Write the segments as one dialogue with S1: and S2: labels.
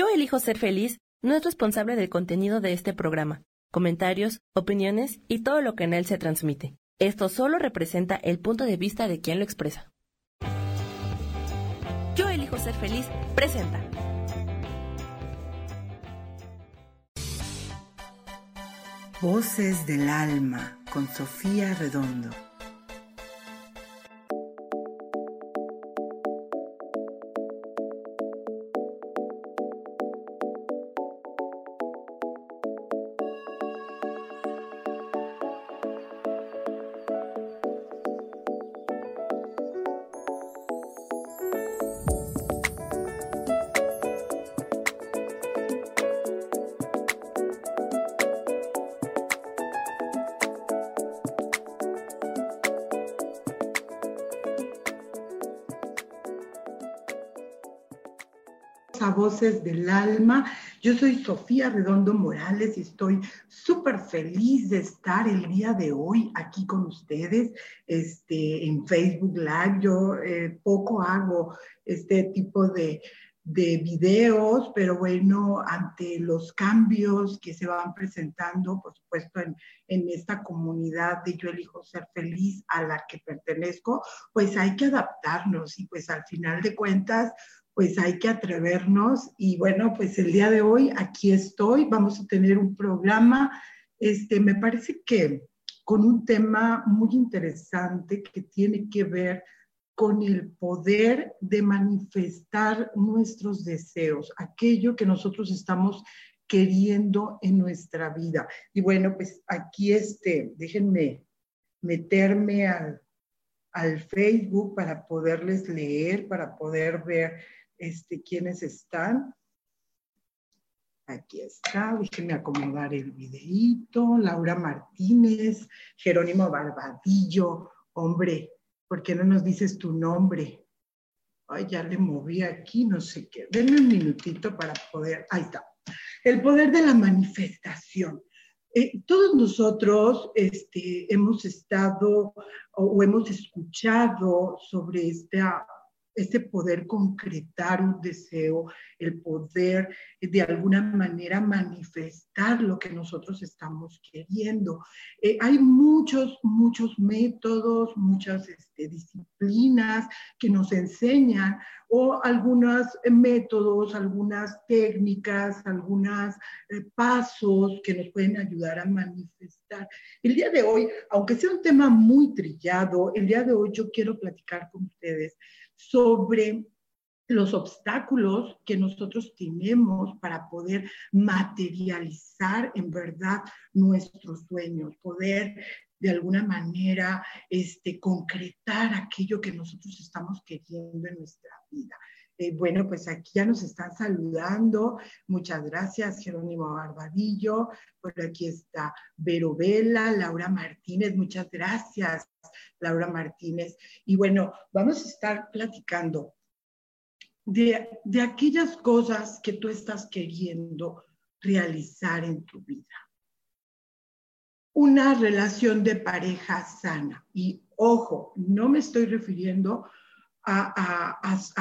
S1: Yo elijo ser feliz no es responsable del contenido de este programa, comentarios, opiniones y todo lo que en él se transmite. Esto solo representa el punto de vista de quien lo expresa. Yo elijo ser feliz presenta.
S2: Voces del alma con Sofía Redondo. Del Alma. Yo soy Sofía Redondo Morales y estoy súper feliz de estar el día de hoy aquí con ustedes este, en Facebook Live. Yo eh, poco hago este tipo de, de videos, pero bueno, ante los cambios que se van presentando, por supuesto, en, en, esta comunidad de Yo elijo ser feliz a la que pertenezco, pues hay que adaptarnos y pues al final de cuentas, pues hay que atrevernos y bueno, pues el día de hoy aquí estoy, vamos a tener un programa, este, me parece que con un tema muy interesante que tiene que ver con el poder de manifestar nuestros deseos, aquello que nosotros estamos queriendo en nuestra vida. Y bueno, pues aquí este, déjenme meterme al, al Facebook para poderles leer, para poder ver este, quiénes están. Aquí está, déjenme acomodar el videíto. Laura Martínez, Jerónimo Barbadillo. Hombre, ¿por qué no nos dices tu nombre? Ay, ya le moví aquí, no sé qué. Denme un minutito para poder. Ahí está. El poder de la manifestación. Eh, todos nosotros este, hemos estado o, o hemos escuchado sobre esta este poder concretar un deseo, el poder de alguna manera manifestar lo que nosotros estamos queriendo. Eh, hay muchos, muchos métodos, muchas este, disciplinas que nos enseñan o algunos métodos, algunas técnicas, algunos eh, pasos que nos pueden ayudar a manifestar. El día de hoy, aunque sea un tema muy trillado, el día de hoy yo quiero platicar con ustedes sobre los obstáculos que nosotros tenemos para poder materializar en verdad nuestros sueños, poder de alguna manera este, concretar aquello que nosotros estamos queriendo en nuestra vida. Eh, bueno, pues aquí ya nos están saludando. Muchas gracias, Jerónimo Barbadillo. Por aquí está Vero Vela, Laura Martínez. Muchas gracias, Laura Martínez. Y bueno, vamos a estar platicando de, de aquellas cosas que tú estás queriendo realizar en tu vida. Una relación de pareja sana. Y ojo, no me estoy refiriendo a,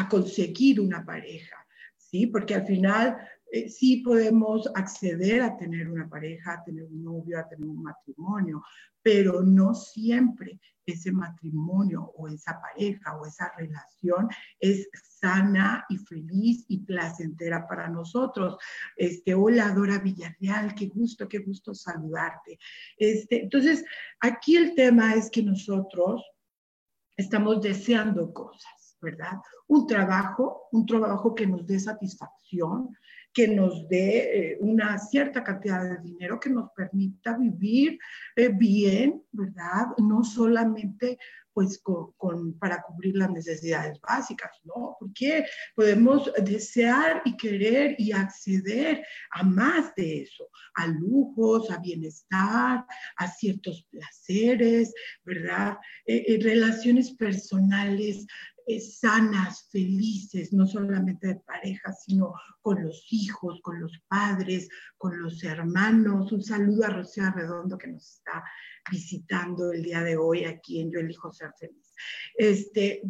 S2: conseguir una pareja, ¿sí? Porque al final eh, sí podemos acceder a tener una pareja, a tener un novio, a tener un matrimonio, pero no siempre ese matrimonio o esa pareja o esa relación es sana y feliz y placentera para nosotros. Este, hola Dora Villarreal, qué gusto, qué gusto saludarte. Este, entonces, aquí el tema es que nosotros estamos deseando cosas, ¿verdad? Un trabajo, un trabajo que nos dé satisfacción, que nos dé eh, una cierta cantidad de dinero que nos permita vivir eh, bien, ¿verdad? No solamente pues para cubrir las necesidades básicas, ¿no? Porque podemos desear y querer y acceder a más de eso, a lujos, a bienestar, a ciertos placeres, ¿verdad? Eh, relaciones personales sanas, felices, no solamente de pareja, sino con los hijos, con los padres, con los hermanos. Un saludo a Rocío Arredondo que nos está visitando el día de hoy aquí en Yo elijo ser feliz. Este,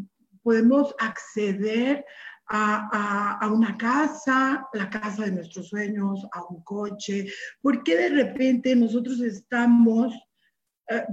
S2: podemos acceder a, una casa, la casa de nuestros sueños, a un coche? ¿Por qué de repente nosotros estamos eh,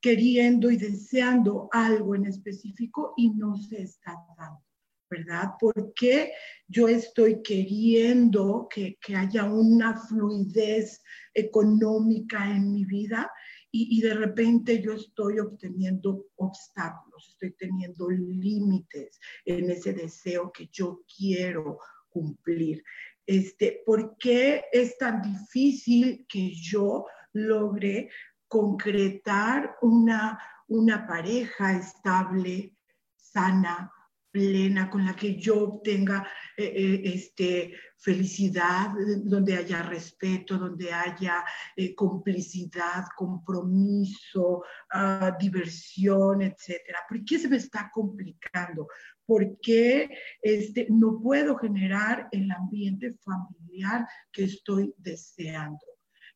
S2: queriendo y deseando algo en específico y no se está dando? ¿verdad? ¿Por qué yo estoy queriendo que, que, haya una fluidez económica en mi vida y, de repente yo estoy obteniendo obstáculos, estoy teniendo límites en ese deseo que yo quiero cumplir. Este, ¿Por qué es tan difícil que yo logre concretar una, una pareja estable, sana, plena, con la que yo obtenga eh, eh, este, felicidad, donde haya respeto, donde haya eh, complicidad, compromiso, ah, diversión, etcétera. ¿Por qué se me está complicando? ¿Por qué este, no puedo generar el ambiente familiar que estoy deseando?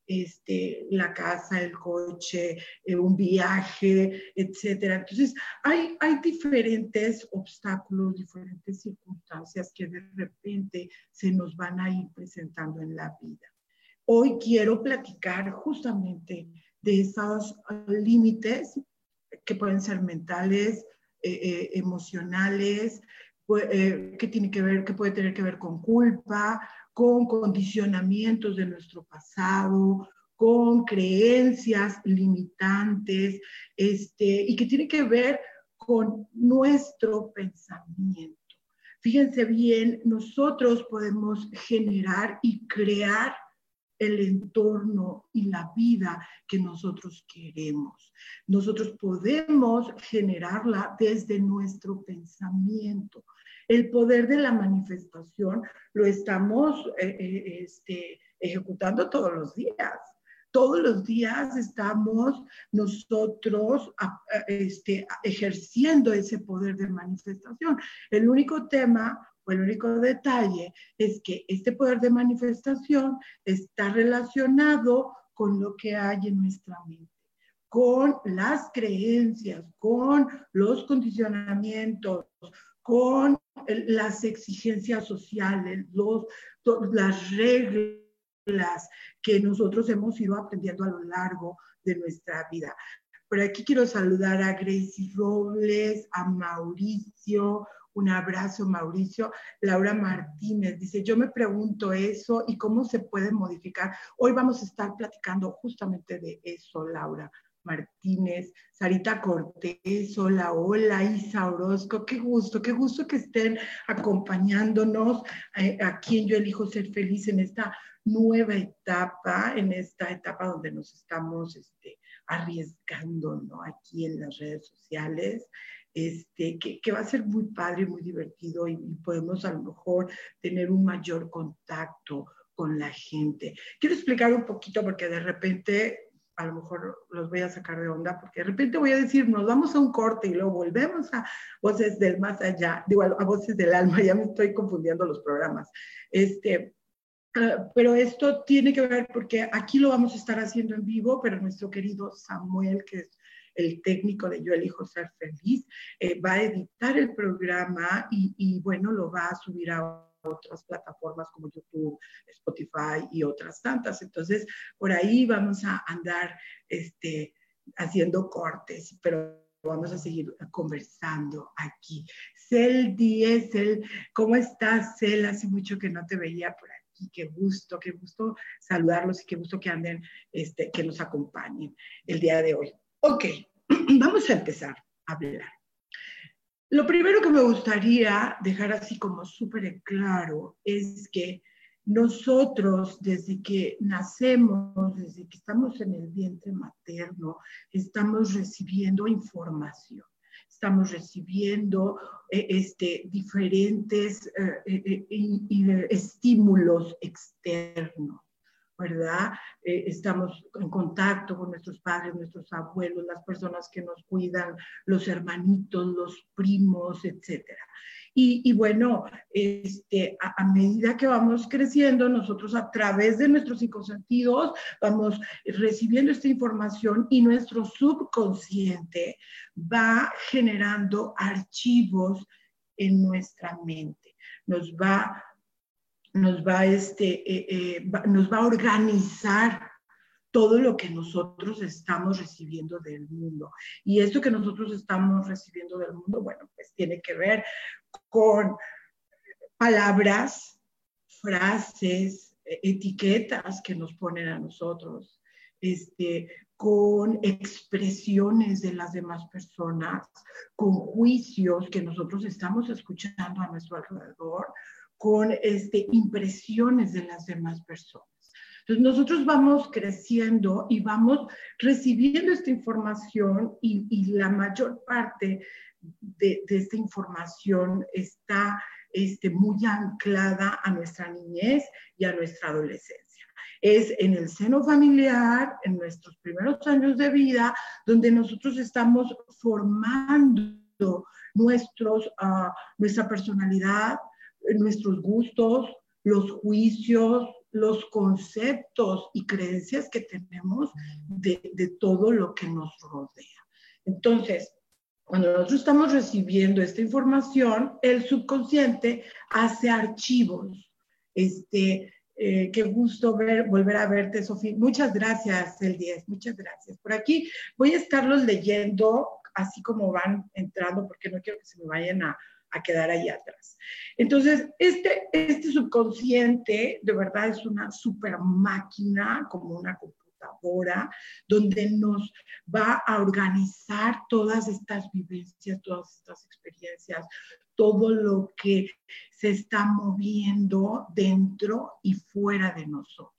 S2: Este, la casa, el coche, eh, un viaje, etcétera. Entonces, hay, hay diferentes obstáculos, diferentes circunstancias que de repente se nos van a ir presentando en la vida. Hoy quiero platicar justamente de esos límites que pueden ser mentales, eh, eh, emocionales, que tiene que ver, que puede tener que ver con culpa, con condicionamientos de nuestro pasado, con creencias limitantes, este, y que tiene que ver con nuestro pensamiento. Fíjense bien, nosotros podemos generar y crear el entorno y la vida que nosotros queremos. Nosotros podemos generarla desde nuestro pensamiento. El poder de la manifestación lo estamos eh, eh, este, ejecutando todos los días. Todos los días estamos nosotros este, ejerciendo ese poder de manifestación. El único tema o el único detalle es que este poder de manifestación está relacionado con lo que hay en nuestra mente con las creencias, con los condicionamientos, con las exigencias sociales, los, las reglas que nosotros hemos ido aprendiendo a lo largo de nuestra vida. Por aquí quiero saludar a Gracie Robles, a Mauricio, un abrazo Mauricio. Laura Martínez dice, yo me pregunto eso y cómo se puede modificar. Hoy vamos a estar platicando justamente de eso, Laura. Martínez, Sarita Cortés, hola, hola, Isa Orozco, qué gusto, qué gusto que estén acompañándonos eh, aquí en Yo Elijo Ser Feliz en esta nueva etapa, en esta etapa donde nos estamos este, arriesgando, ¿no? Aquí en las redes sociales, este, que, va a ser muy padre, muy divertido y podemos a lo mejor tener un mayor contacto con la gente. Quiero explicar un poquito porque de repente a lo mejor los voy a sacar de onda, porque de repente voy a decir, nos vamos a un corte y luego volvemos a voces del más allá, digo, a, voces del alma, ya me estoy confundiendo los programas. Este, ah, pero esto tiene que ver porque aquí lo vamos a estar haciendo en vivo, pero nuestro querido Samuel, que es el técnico de Yo elijo ser feliz, eh, va a editar el programa y, y bueno, lo va a subir a otras plataformas como YouTube, Spotify y otras tantas. Entonces, por ahí vamos a andar este, haciendo cortes, pero vamos a seguir conversando aquí. Cel Diesel, ¿cómo estás, Cel? Hace mucho que no te veía por aquí. Qué gusto, qué gusto saludarlos y qué gusto que anden, este, que nos acompañen el día de hoy. Ok, vamos a empezar a hablar. Lo primero que me gustaría dejar así como súper claro es que nosotros desde que nacemos, desde que estamos en el vientre materno, estamos recibiendo información, estamos recibiendo eh, este, diferentes eh, eh, estímulos externos. ¿Verdad? Eh, estamos en contacto con nuestros padres, nuestros abuelos, las personas que nos cuidan, los hermanitos, los primos, etcétera. Y, bueno, este, a, medida que vamos creciendo, nosotros a través de nuestros cinco sentidos vamos recibiendo esta información y nuestro subconsciente va generando archivos en nuestra mente. nos va, nos va, este, eh, eh, nos va a organizar todo lo que nosotros estamos recibiendo del mundo. Y esto que nosotros estamos recibiendo del mundo, bueno, pues tiene que ver con palabras, frases, e-, etiquetas que nos ponen a nosotros, este, con expresiones de las demás personas, con juicios que nosotros estamos escuchando a nuestro alrededor, con este, impresiones de las demás personas. Entonces nosotros vamos creciendo y vamos recibiendo esta información y, la mayor parte de, esta información está este, muy anclada a nuestra niñez y a nuestra adolescencia es en el seno familiar, en nuestros primeros años de vida, donde nosotros estamos formando nuestros, uh, nuestra personalidad, nuestros gustos, los juicios, los conceptos y creencias que tenemos de, de todo lo que nos rodea. Entonces, cuando nosotros estamos recibiendo esta información, el subconsciente hace archivos, este, eh, qué gusto ver, volver a verte, Sofía. Muchas gracias, el 10, muchas gracias. Por aquí voy a estarlos leyendo así como van entrando, porque no quiero que se me vayan a, a quedar ahí atrás. Entonces, este, este subconsciente de verdad es una super máquina, como una computadora, donde nos va a organizar todas estas vivencias, todas estas experiencias, todo lo que se está moviendo dentro y fuera de nosotros.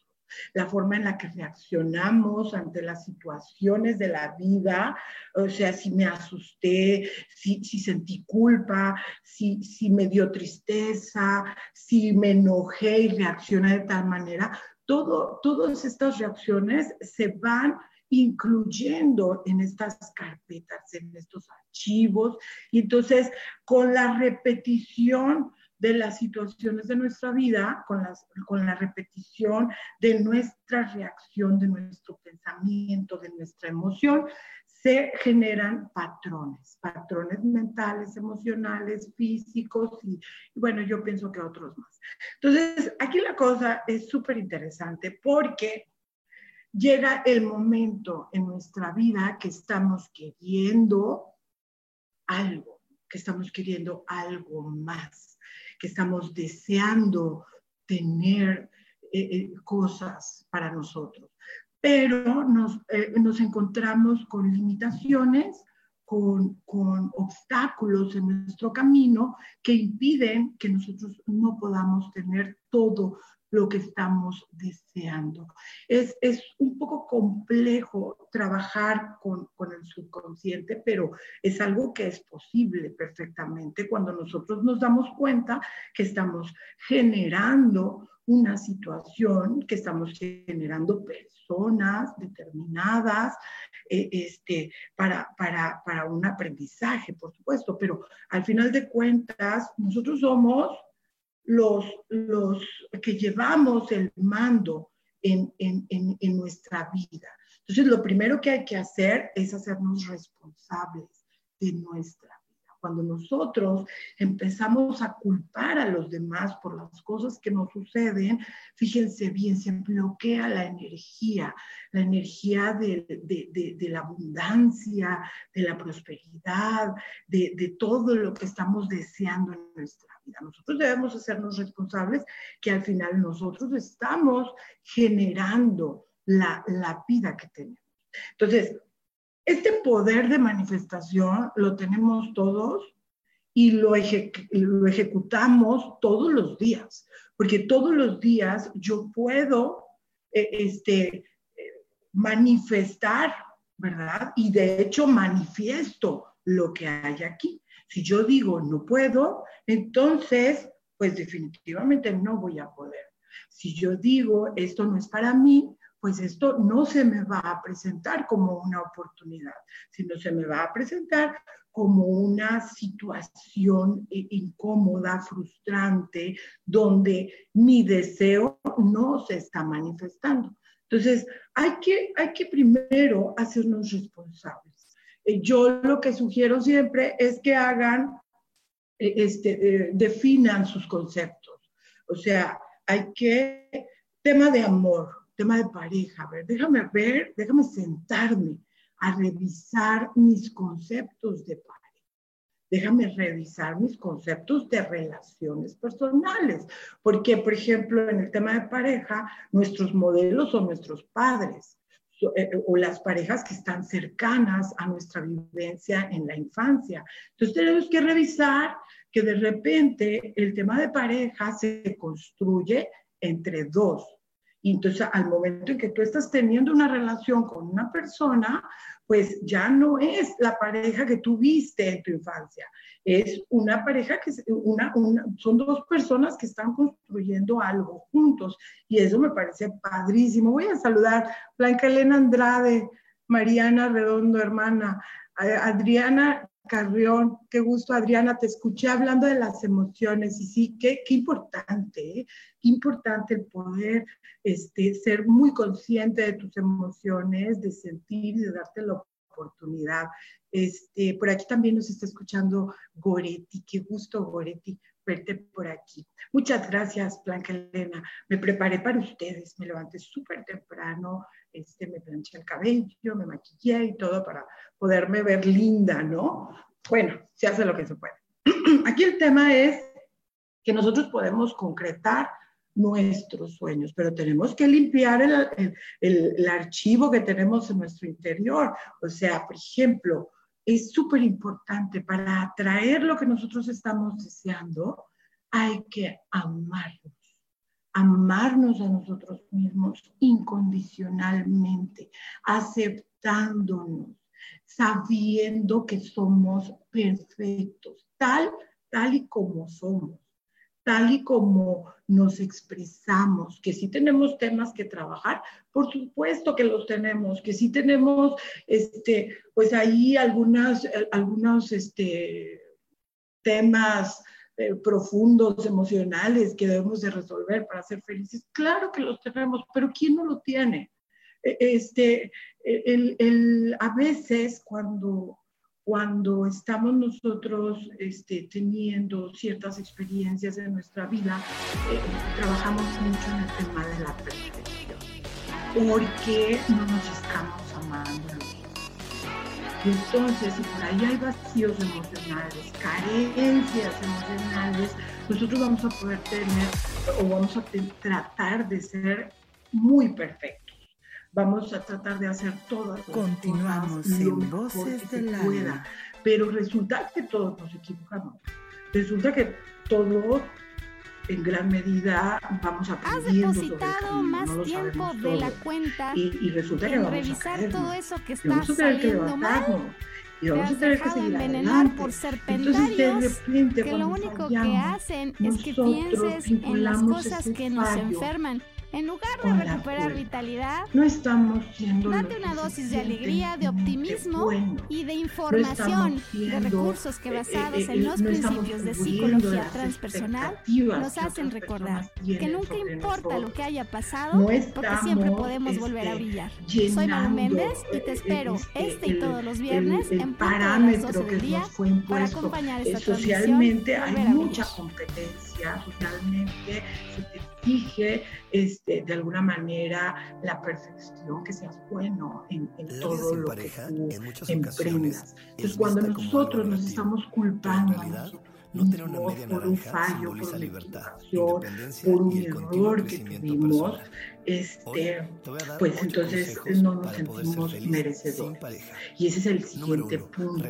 S2: La forma en la que reaccionamos ante las situaciones de la vida, o sea, si me asusté, si, sentí culpa, si, me dio tristeza, si me enojé y reaccioné de tal manera, todo, todas estas reacciones se van incluyendo en estas carpetas, en estos archivos. Y entonces, con la repetición de las situaciones de nuestra vida, con, las, con la repetición de nuestra reacción, de nuestro pensamiento, de nuestra emoción, se generan patrones, patrones mentales, emocionales, físicos y, y, bueno, yo pienso que otros más. Entonces, aquí la cosa es súper interesante porque llega el momento en nuestra vida que estamos queriendo algo, que estamos queriendo algo más, estamos deseando tener eh, eh, cosas para nosotros. Pero nos, eh, nos encontramos con limitaciones, con, con, obstáculos en nuestro camino que impiden que nosotros no podamos tener todo lo que estamos deseando. Es, es un poco complejo trabajar con, con, el subconsciente, pero es algo que es posible perfectamente cuando nosotros nos damos cuenta que estamos generando una situación, que estamos generando personas determinadas eh, este, para, para, para un aprendizaje, por supuesto, pero al final de cuentas, nosotros somos los, los que llevamos el mando en, en, en, en, nuestra vida. Entonces, lo primero que hay que hacer es hacernos responsables de nuestra cuando nosotros empezamos a culpar a los demás por las cosas que nos suceden, fíjense bien, se bloquea la energía, la energía de, la abundancia, de la prosperidad, de, todo lo que estamos deseando en nuestra vida. Nosotros debemos hacernos responsables que al final nosotros estamos generando la, la vida que tenemos. Entonces, este poder de manifestación lo tenemos todos y lo, ejecutamos todos los días, porque todos los días yo puedo eh, este, manifestar, ¿verdad? Y de hecho manifiesto lo que hay aquí. Si yo digo no puedo, entonces, pues definitivamente no voy a poder. Si yo digo esto no es para mí, pues esto no se me va a presentar como una oportunidad, sino se me va a presentar como una situación incómoda, frustrante, donde mi deseo no se está manifestando. Entonces, hay que, hay que primero hacernos responsables. Eh, yo lo que sugiero siempre es que hagan eh, este, eh, definan sus conceptos. O sea, hay que, tema de amor, tema de pareja, a ver, déjame ver, déjame sentarme a revisar mis conceptos de pareja. Déjame revisar mis conceptos de relaciones personales, porque, por ejemplo, en el tema de pareja, nuestros modelos son nuestros padres eh, o las parejas que están cercanas a nuestra vivencia en la infancia. Entonces tenemos que revisar que de repente el tema de pareja se construye entre dos. Y entonces al momento en que tú estás teniendo una relación con una persona, pues ya no es la pareja que tú viste en tu infancia, es una pareja que una, son dos personas que están construyendo algo juntos y eso me parece padrísimo. Voy a saludar Blanca Elena Andrade, Mariana Redondo, hermana, Adriana Carrión, qué gusto, Adriana, te escuché hablando de las emociones y sí, qué, importante, ¿eh? qué importante el poder este, ser muy consciente de tus emociones, de sentir y de darte la oportunidad. Este, por aquí también nos está escuchando Goretti, qué gusto, Goretti, verte por aquí. Muchas gracias, Blanca Elena. Me preparé para ustedes, me levanté súper temprano, este, me planché el cabello, me maquillé y todo para poderme ver linda, ¿no? Bueno, se hace lo que se puede. Aquí el tema es que nosotros podemos concretar nuestros sueños, pero tenemos que limpiar el, el, el archivo que tenemos en nuestro interior. O sea, por ejemplo, es súper importante para atraer lo que nosotros estamos deseando, hay que amarnos, amarnos a nosotros mismos incondicionalmente, aceptándonos, sabiendo que somos perfectos, tal, tal y como somos tal y como nos expresamos, que sí tenemos temas que trabajar, por supuesto que los tenemos, que sí tenemos, este, pues ahí algunas, algunos este, temas eh, profundos, emocionales que debemos de resolver para ser felices. Claro que los tenemos, pero ¿quién no lo tiene? E, este, el, el, a veces cuando cuando estamos nosotros este, teniendo ciertas experiencias en nuestra vida, eh, trabajamos mucho en el tema de la perfección, porque no nos estamos amando. Y entonces, si por ahí hay vacíos emocionales, carencias emocionales, nosotros vamos a poder tener o vamos a tratar de ser muy perfectos vamos a tratar de hacer todas las
S3: Continuamos cosas en Voces de la pueda.
S2: Pero resulta que todos nos equivocamos. Resulta que todos en gran medida vamos aprendiendo
S4: Has depositado más tiempo de la cuenta
S2: y, resulta que vamos
S4: revisar
S2: a
S4: todo eso que está saliendo mal.
S2: Y vamos a tener que seguir adelante.
S4: por ser
S2: Entonces, de repente,
S4: que lo único que hacen es que pienses en las cosas que nos enferman en lugar de recuperar vitalidad,
S2: no estamos siendo
S4: date una dosis de alegría, de optimismo y de información, de recursos que eh, basados eh, en los principios de psicología transpersonal nos hacen recordar que nunca importa lo que haya pasado, porque siempre podemos volver a este, brillar. Soy Maru Méndez y te espero este, este y todos los viernes en punto de las 12 del día para acompañar esta
S2: Socialmente hay mucha competencia, socialmente exige este, de alguna manera la perfección, que seas bueno en, todo lo que tú emprendas. Entonces, cuando nosotros nos estamos culpando no tener una media por un fallo, por una libertad, por un error que tuvimos, este, pues entonces no nos sentimos merecedores. Y ese es el siguiente punto,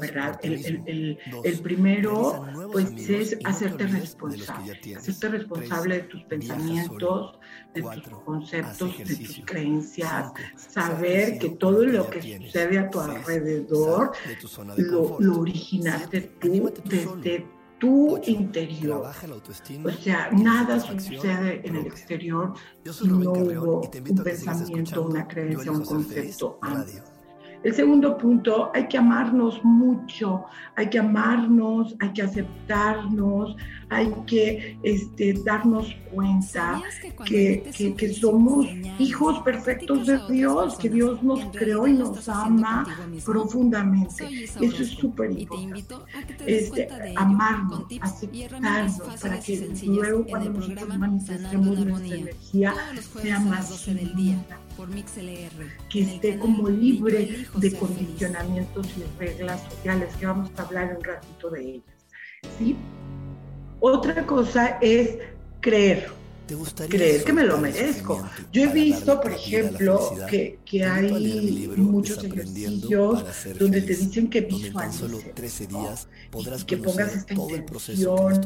S2: ¿verdad? El, el, el, primero, pues es hacerte responsable, hacerte responsable de tus pensamientos, de tus conceptos, de tus creencias, saber que todo lo que sucede a tu alrededor lo, lo originaste tú desde tu interior. O sea, nada sucede en el exterior si no hubo un pensamiento, una creencia, un concepto antes. El segundo punto, hay que amarnos mucho, hay que amarnos, hay que aceptarnos, hay que este, darnos cuenta que, que, somos hijos perfectos de Dios, que Dios nos creó y nos ama profundamente. Eso es súper importante. Este, amarnos, aceptarnos, para que luego cuando nosotros manifestemos nuestra energía sea más el día que esté como libre de condicionamientos y reglas sociales, que vamos a hablar un ratito de ellas. ¿sí? Otra cosa es creer creer que me lo merezco. Yo he visto, por ejemplo, que, que hay muchos ejercicios donde te dicen que visualices, y que pongas esta intención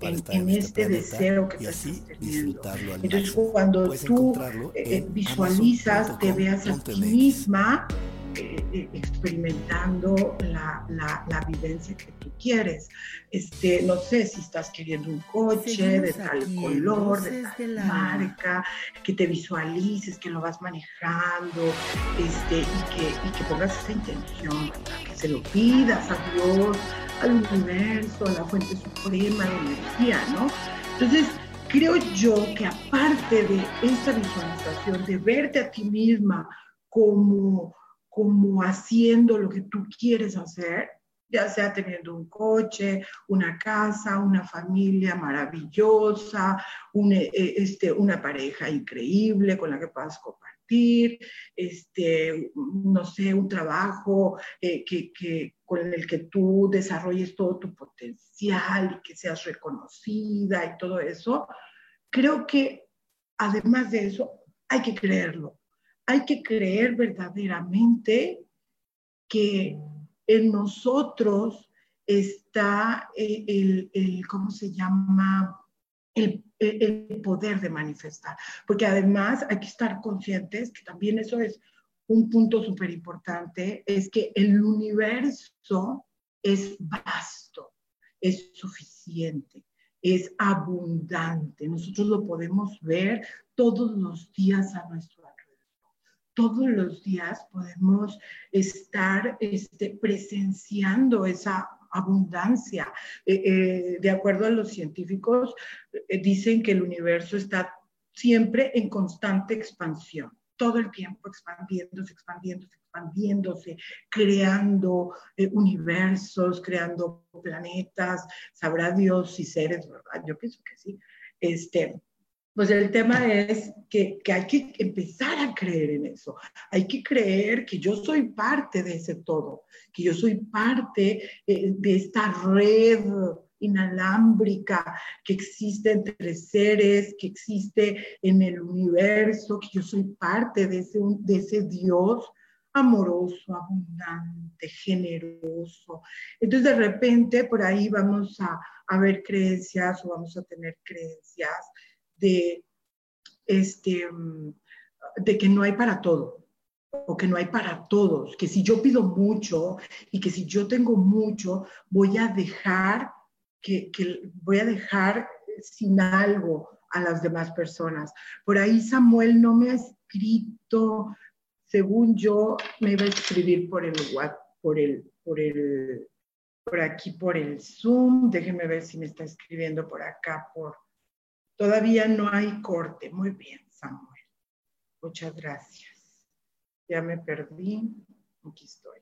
S2: en, en este deseo que estás teniendo. Entonces, cuando tú eh, visualizas, te veas a ti misma, eh, experimentando la, la, vivencia que tú quieres. Este, no sé si estás queriendo un coche de tal color, de tal marca, que te visualices, que lo vas manejando, este, y, que, y que pongas esa intención, que se lo pidas a Dios, al universo, a la fuente suprema de energía, ¿no? Entonces, creo yo que aparte de esa visualización, de verte a ti misma como como haciendo lo que tú quieres hacer, ya sea teniendo un coche, una casa, una familia maravillosa, eh, este, una pareja increíble con la que puedas compartir, este, no sé, un trabajo eh, que, con el que tú desarrolles todo tu potencial y que seas reconocida y todo eso. Creo que además de eso hay que creerlo hay que creer verdaderamente que en nosotros está el, ¿cómo se llama? El, el, poder de manifestar. Porque además hay que estar conscientes que también eso es un punto súper importante, es que el universo es vasto, es suficiente, es abundante. Nosotros lo podemos ver todos los días a nuestro todos los días podemos estar este, presenciando esa abundancia. Eh, eh, de acuerdo a los científicos, eh, dicen que el universo está siempre en constante expansión, todo el tiempo expandiéndose, expandiéndose, expandiéndose, creando universos, creando planetas, sabrá Dios si seres, ¿verdad? Yo pienso que sí. Este, pues el tema es que, hay que empezar a creer en eso. Hay que creer que yo soy parte de ese todo, que yo soy parte eh, de esta red inalámbrica que existe entre seres, que existe en el universo, que yo soy parte de ese, de ese Dios amoroso, abundante, generoso. Entonces de repente por ahí vamos a, a ver creencias o vamos a tener creencias de, este, de que no hay para todo o que no hay para todos, que si yo pido mucho y que si yo tengo mucho, voy a dejar que, voy a dejar sin algo a las demás personas. Por ahí Samuel no me ha escrito, según yo, me iba a escribir por el por el, por el, por aquí, por el Zoom. Déjenme ver si me está escribiendo por acá, por, Todavía no hay corte. Muy bien, Samuel. Muchas gracias. Ya me perdí. Aquí estoy.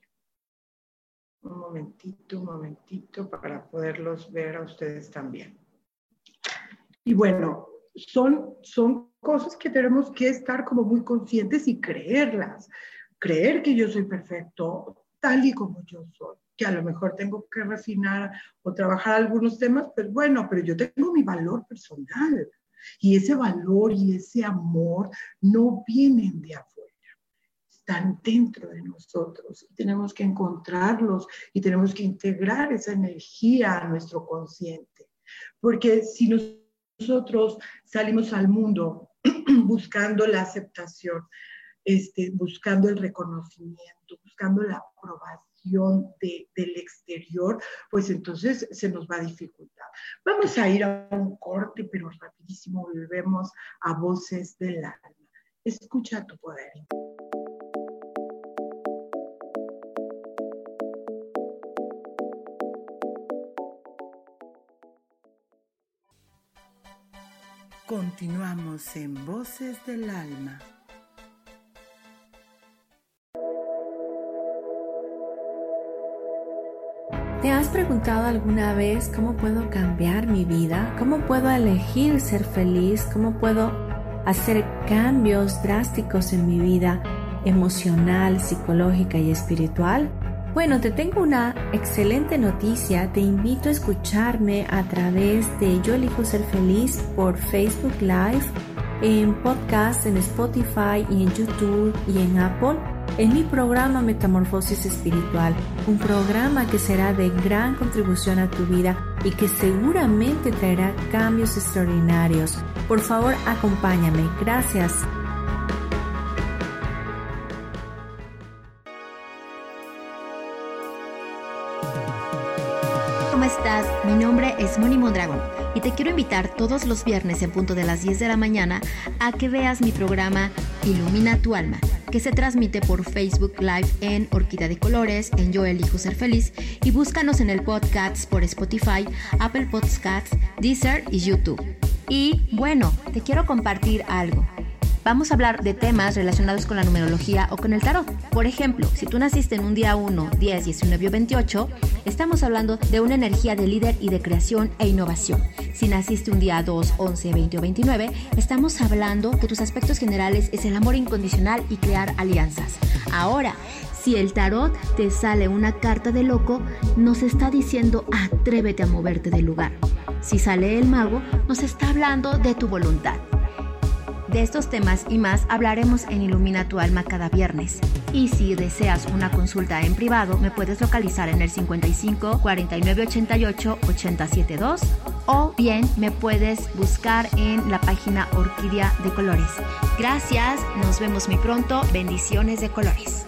S2: Un momentito, un momentito para poderlos ver a ustedes también. Y bueno, son, son cosas que tenemos que estar como muy conscientes y creerlas. Creer que yo soy perfecto tal y como yo soy que a lo mejor tengo que refinar o trabajar algunos temas, pues bueno, pero yo tengo mi valor personal. Y ese valor y ese amor no vienen de afuera, están dentro de nosotros. Y tenemos que encontrarlos y tenemos que integrar esa energía a nuestro consciente. Porque si nosotros salimos al mundo buscando la aceptación, este, buscando el reconocimiento, buscando la aprobación, del exterior, pues entonces se nos va a dificultar. Vamos a ir a un corte, pero rapidísimo volvemos a Voces del Alma. Escucha tu poder.
S3: Continuamos en Voces del Alma.
S5: Has preguntado alguna vez cómo puedo cambiar mi vida? ¿Cómo puedo elegir ser feliz? ¿Cómo puedo hacer cambios drásticos en mi vida emocional, psicológica y espiritual? Bueno, te tengo una excelente noticia. Te invito a escucharme a través de Yo elijo ser feliz por Facebook Live, en podcast, en Spotify y en YouTube y en Apple en mi programa Metamorfosis Espiritual, un programa que será de gran contribución a tu vida y que seguramente traerá cambios extraordinarios. Por favor, acompáñame. Gracias.
S6: estás? Mi nombre es Moni Mondragon y te quiero invitar todos los viernes en punto de las 10 de la mañana a que veas mi programa Ilumina tu alma, que se transmite por Facebook Live en Orquídea de Colores, en Yo Elijo Ser Feliz y búscanos en el podcast por Spotify, Apple Podcasts, Deezer y YouTube. Y bueno, te quiero compartir algo vamos a hablar de temas relacionados con la numerología o con el tarot. Por ejemplo, si tú naciste en un día 1, 10, 19 o 28, estamos hablando de una energía de líder y de creación e innovación. Si naciste un día 2, 11, 20 o 29, estamos hablando que tus aspectos generales es el amor incondicional y crear alianzas. Ahora, si el tarot te sale una carta de loco, nos está diciendo atrévete a moverte del lugar. Si sale el mago, nos está hablando de tu voluntad. De estos temas y más hablaremos en Ilumina tu alma cada viernes. Y si deseas una consulta en privado, me puedes localizar en el 55 49 88 872 o bien me puedes buscar en la página Orquídea de Colores. Gracias, nos vemos muy pronto. Bendiciones de colores.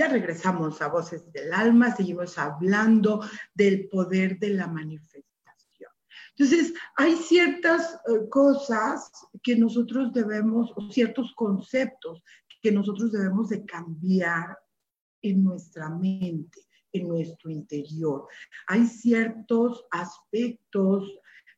S2: Ya regresamos a Voces del Alma, seguimos hablando del poder de la manifestación. Entonces, hay ciertas eh, cosas que nosotros debemos, o ciertos conceptos que nosotros debemos de cambiar en nuestra mente, en nuestro interior. Hay ciertos aspectos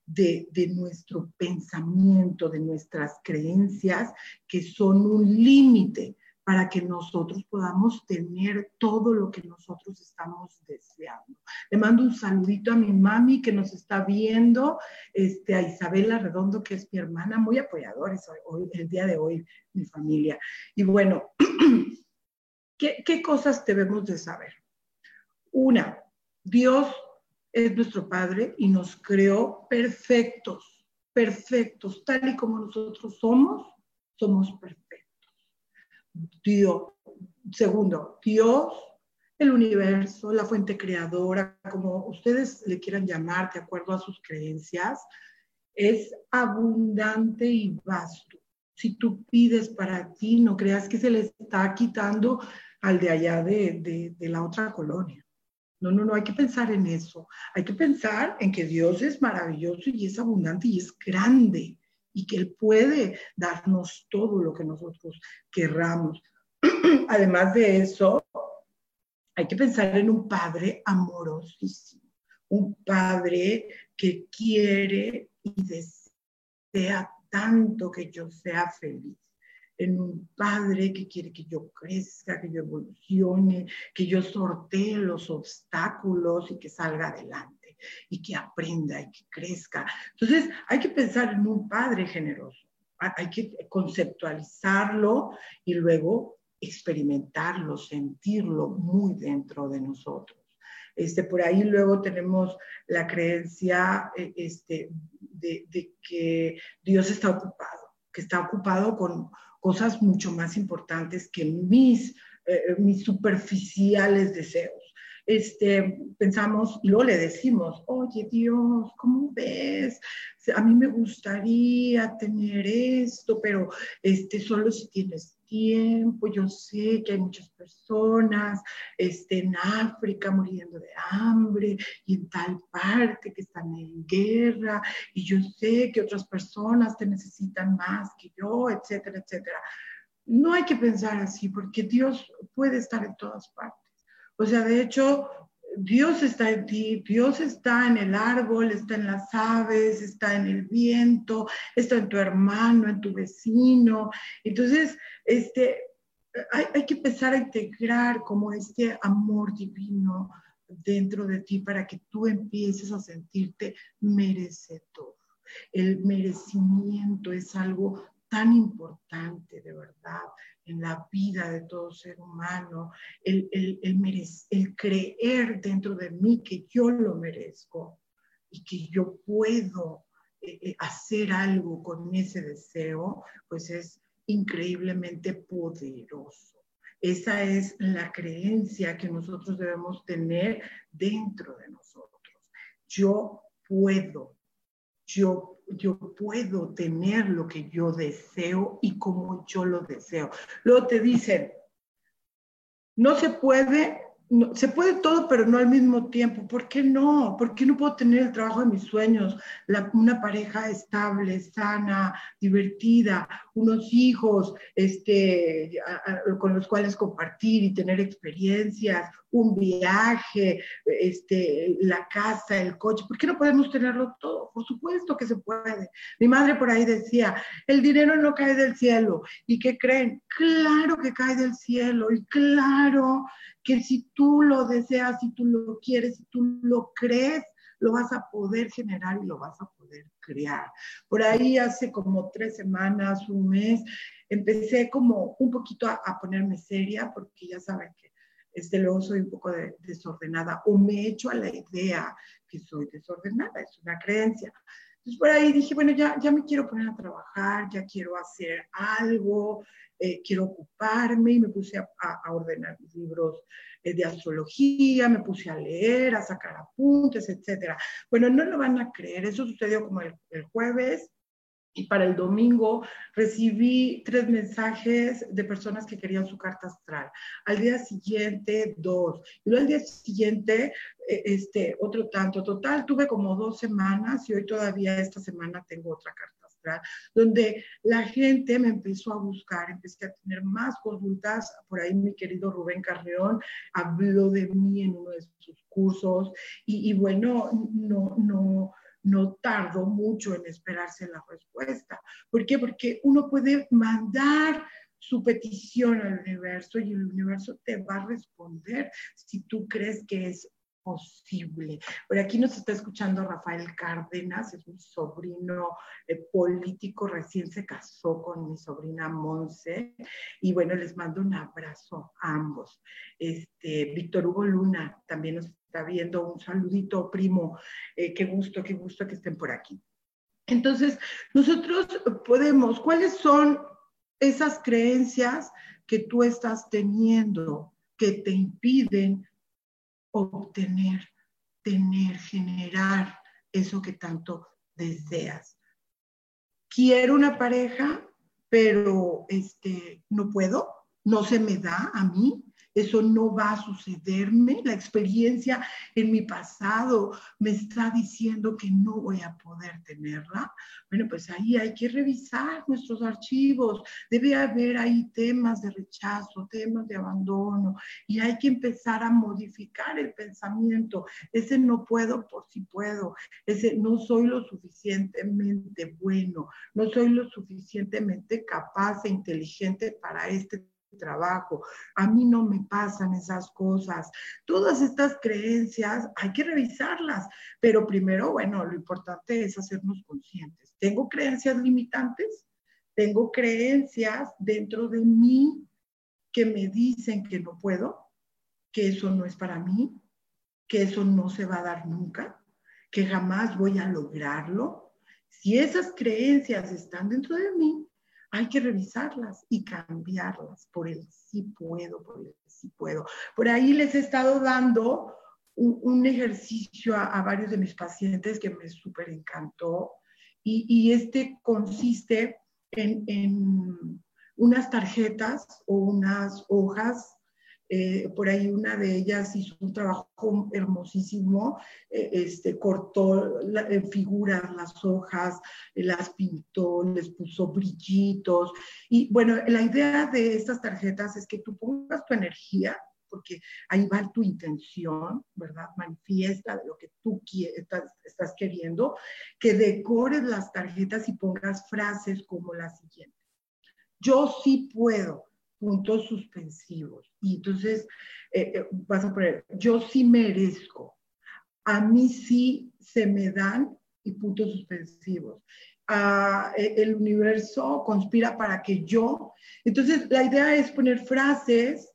S2: de, de, nuestro pensamiento, de nuestras creencias, que son un límite para que nosotros podamos tener todo lo que nosotros estamos deseando. Le mando un saludito a mi mami que nos está viendo, este, a Isabela Redondo, que es mi hermana, muy apoyadores hoy, el día de hoy, mi familia. Y bueno, ¿qué, ¿qué cosas debemos de saber? Una, Dios es nuestro Padre y nos creó perfectos, perfectos, tal y como nosotros somos, somos perfectos. Dios. Segundo, Dios, el universo, la fuente creadora, como ustedes le quieran llamar, de acuerdo a sus creencias, es abundante y vasto. Si tú pides para ti, no creas que se le está quitando al de allá de, de la otra colonia. No, no, no, hay que pensar en eso. Hay que pensar en que Dios es maravilloso y es abundante y es grande y que Él puede darnos todo lo que nosotros querramos. Además de eso, hay que pensar en un padre amorosísimo, un padre que quiere y desea tanto que yo sea feliz, en un padre que quiere que yo crezca, que yo evolucione, que yo sortee los obstáculos y que salga adelante y que aprenda y que crezca. Entonces, hay que pensar en un padre generoso, hay que conceptualizarlo y luego experimentarlo, sentirlo muy dentro de nosotros. Este, por ahí luego tenemos la creencia eh, este, de, que Dios está ocupado, que está ocupado con, cosas mucho más importantes que mis, eh, mis superficiales deseos. Este, pensamos y le decimos, oye Dios, ¿cómo ves? A mí me gustaría tener esto, pero este, solo si tienes tiempo, yo sé que hay muchas personas este, en África muriendo de hambre y en tal parte que están en guerra y yo sé que otras personas te necesitan más que yo, etcétera, etcétera. No hay que pensar así porque Dios puede estar en todas partes. O sea, de hecho, Dios está en ti, Dios está en el árbol, está en las aves, está en el viento, está en tu hermano, en tu vecino. Entonces, este, hay, hay que empezar a integrar como este amor divino dentro de ti para que tú empieces a sentirte merecedor. El merecimiento es algo tan importante, de verdad, en la vida de todo ser humano, el, el, el, creer dentro de mí que yo lo merezco y que yo puedo eh, eh, hacer algo con ese deseo, pues es increíblemente poderoso. Esa es la creencia que nosotros debemos tener dentro de nosotros. Yo puedo, yo yo puedo tener lo que yo deseo y como yo lo deseo. Luego te dicen, no se puede se puede todo, pero no al mismo tiempo. ¿Por qué no? ¿Por qué no puedo tener el trabajo de mis sueños, una pareja estable, sana, divertida, unos hijos este, con los cuales compartir y tener experiencias, un viaje, este, la casa, el coche? ¿Por qué no podemos tenerlo todo? Por supuesto que se puede. Mi madre por ahí decía, el dinero no cae del cielo. ¿Y qué creen? Claro que cae del cielo y claro que si tú lo deseas, si tú lo quieres, si tú lo crees, lo vas a poder generar y lo vas a poder crear. Por ahí hace como tres semanas, un mes, empecé como un poquito a, ponerme seria porque ya saben que este, luego soy un poco desordenada o me echo a la idea que soy desordenada, es una creencia. Entonces por ahí dije, bueno, ya, ya me quiero poner a trabajar, ya quiero hacer algo, eh, quiero ocuparme y me puse a, ordenar libros eh, de astrología, me puse a leer, a sacar apuntes, etc. Bueno, no lo van a creer, eso sucedió como el, jueves y para el domingo recibí tres mensajes de personas que querían su carta astral. Al día siguiente, dos. Y luego al día siguiente, eh, este, otro tanto. Total, tuve como dos semanas y hoy todavía esta semana tengo otra carta donde la gente me empezó a buscar, empecé a tener más consultas. Por ahí mi querido Rubén Carreón habló de mí en uno de sus cursos y, bueno, no, no, no tardó mucho en esperarse la respuesta. ¿Por qué? Porque uno puede mandar su petición al universo y el universo te va a responder si tú crees que es posible. Por aquí nos está escuchando Rafael Cárdenas, es mi sobrino eh, político, recién se casó con mi sobrina Monse, y bueno, les mando un abrazo a ambos. Este, Víctor Hugo Luna también nos está viendo, un saludito, primo, eh, qué gusto, qué gusto que estén por aquí. Entonces, nosotros podemos, ¿cuáles son esas creencias que tú estás teniendo que te impiden obtener, tener, generar eso que tanto deseas. Quiero una pareja, pero este, no puedo, no se me da a mí, eso no va a sucederme. La experiencia en mi pasado me está diciendo que no voy a poder tenerla. Bueno, pues ahí hay que revisar nuestros archivos. Debe haber ahí temas de rechazo, temas de abandono y hay que empezar a modificar el pensamiento. Ese no puedo por si puedo. Ese no soy lo suficientemente bueno. No soy lo suficientemente capaz e inteligente para este trabajo, a mí no me pasan esas cosas. Todas estas creencias hay que revisarlas, pero primero, bueno, lo importante es hacernos conscientes. ¿Tengo creencias limitantes? ¿Tengo creencias dentro de mí que me dicen que no puedo? ¿Que eso no es para mí? ¿Que eso no se va a dar nunca? ¿Que jamás voy a lograrlo? Si esas creencias están dentro de mí, hay que revisarlas y cambiarlas por el sí puedo, por el sí puedo. Por ahí les he estado dando un, ejercicio a, varios de mis pacientes que me súper encantó y, este consiste en, en unas tarjetas o unas hojas eh, por ahí una de ellas hizo un trabajo hermosísimo, eh, este, cortó en figuras las hojas, eh, las pintó, les puso brillitos. Y bueno, la idea de estas tarjetas es que tú pongas tu energía, porque ahí va tu intención, ¿verdad? Manifiesta de lo que tú estás, estás queriendo, que decores las tarjetas y pongas frases como la siguiente. Yo sí puedo puntos suspensivos. Y entonces eh, eh, vas a poner, yo sí merezco, a mí sí se me dan y puntos suspensivos. Ah, e, el universo conspira para que yo. Entonces, la idea es poner frases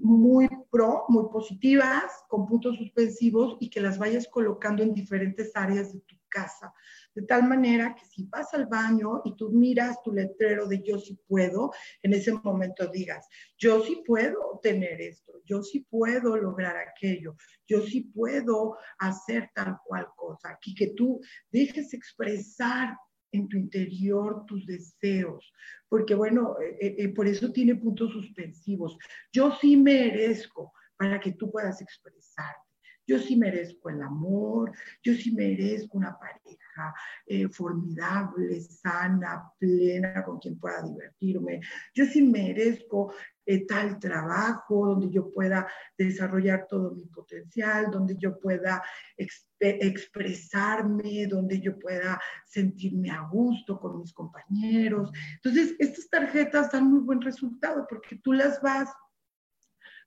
S2: muy pro, muy positivas, con puntos suspensivos y que las vayas colocando en diferentes áreas de tu casa, de tal manera que si vas al baño y tú miras tu letrero de yo sí puedo, en ese momento digas, yo sí puedo tener esto, yo sí puedo lograr aquello, yo sí puedo hacer tal cual cosa, aquí que tú dejes expresar en tu interior tus deseos, porque bueno, eh, eh, eh, por eso tiene puntos suspensivos. Yo sí merezco para que tú puedas expresar yo sí merezco el amor, yo sí merezco una pareja formidable, sana, plena, con quien pueda divertirme. Yo sí merezco eh, tal trabajo donde yo pueda desarrollar todo mi potencial, donde yo pueda expresarme, donde yo pueda sentirme a gusto con mis compañeros. Entonces, estas tarjetas dan muy buen resultado porque tú las vas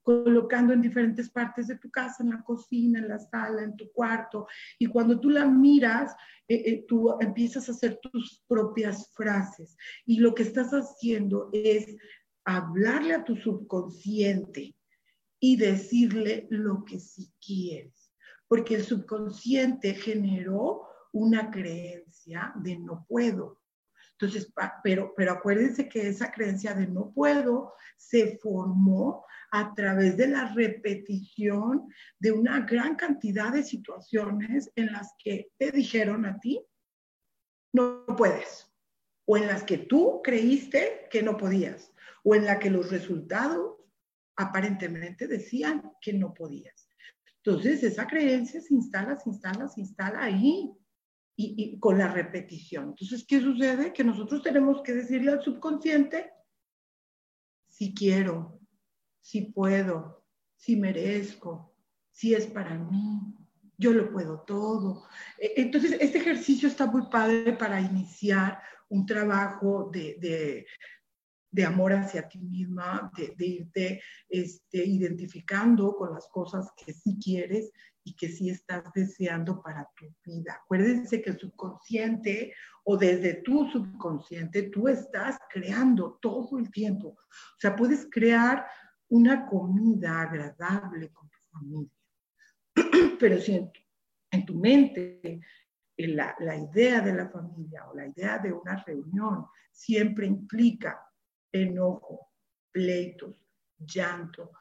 S2: colocando en diferentes partes de tu casa, en la cocina, en la sala, en tu cuarto. Y cuando tú la miras, eh, eh, tú empiezas a hacer tus propias frases. Y lo que estás haciendo es hablarle a tu subconsciente y decirle lo que sí quieres. Porque el subconsciente generó una creencia de no puedo. Entonces, pero, pero acuérdense que esa creencia de no puedo se formó a través de la repetición de una gran cantidad de situaciones en las que te dijeron a ti, no puedes, o en las que tú creíste que no podías, o en la que los resultados aparentemente decían que no podías. Entonces, esa creencia se instala, se instala, se instala ahí y, y, con la repetición. Entonces, ¿qué sucede? Que nosotros tenemos que decirle al subconsciente, si quiero, si puedo, si merezco, si es para mí, yo lo puedo todo. E, entonces, este ejercicio está muy padre para iniciar un trabajo de, amor hacia ti misma, de, irte este, identificando con las cosas que sí quieres y que sí estás deseando para tu vida. Acuérdense que subconsciente o desde tu subconsciente tú estás creando todo el tiempo. O sea, puedes crear una comida agradable con tu familia. Pero si en tu, mente eh, la, la, idea de la familia o la idea de una reunión siempre implica enojo, pleitos, llanto,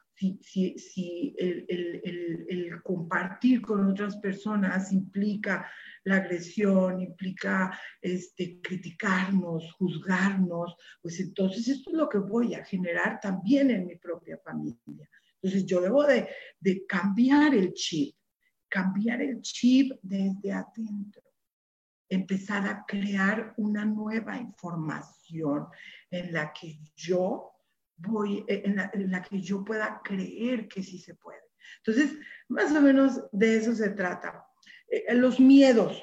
S2: si, si, el, compartir con otras personas implica la agresión, implica este, criticarnos, juzgarnos, pues entonces esto es lo que voy a generar también en mi propia familia. Entonces yo debo de, de cambiar el chip, cambiar el chip desde adentro, empezar a crear una nueva información en la que yo voy, eh, en la, que yo pueda creer que sí se puede. Entonces, más o menos de eso se trata. Eh, los miedos,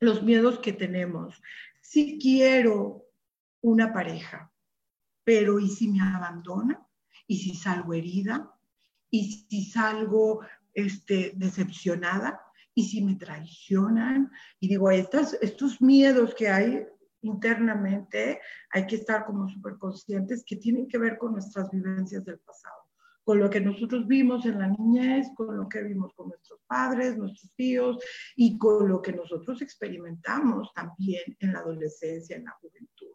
S2: los miedos que tenemos. Si quiero una pareja, pero ¿y si me abandona? ¿Y si salgo herida? ¿Y si salgo este, decepcionada? ¿Y si me traicionan? Y digo, estos, estos miedos que hay internamente hay que estar como súper conscientes que tienen que ver con nuestras vivencias del pasado, con lo que nosotros vimos en la niñez, con lo que vimos con nuestros padres, nuestros tíos y con lo que nosotros experimentamos también en la adolescencia, en la juventud.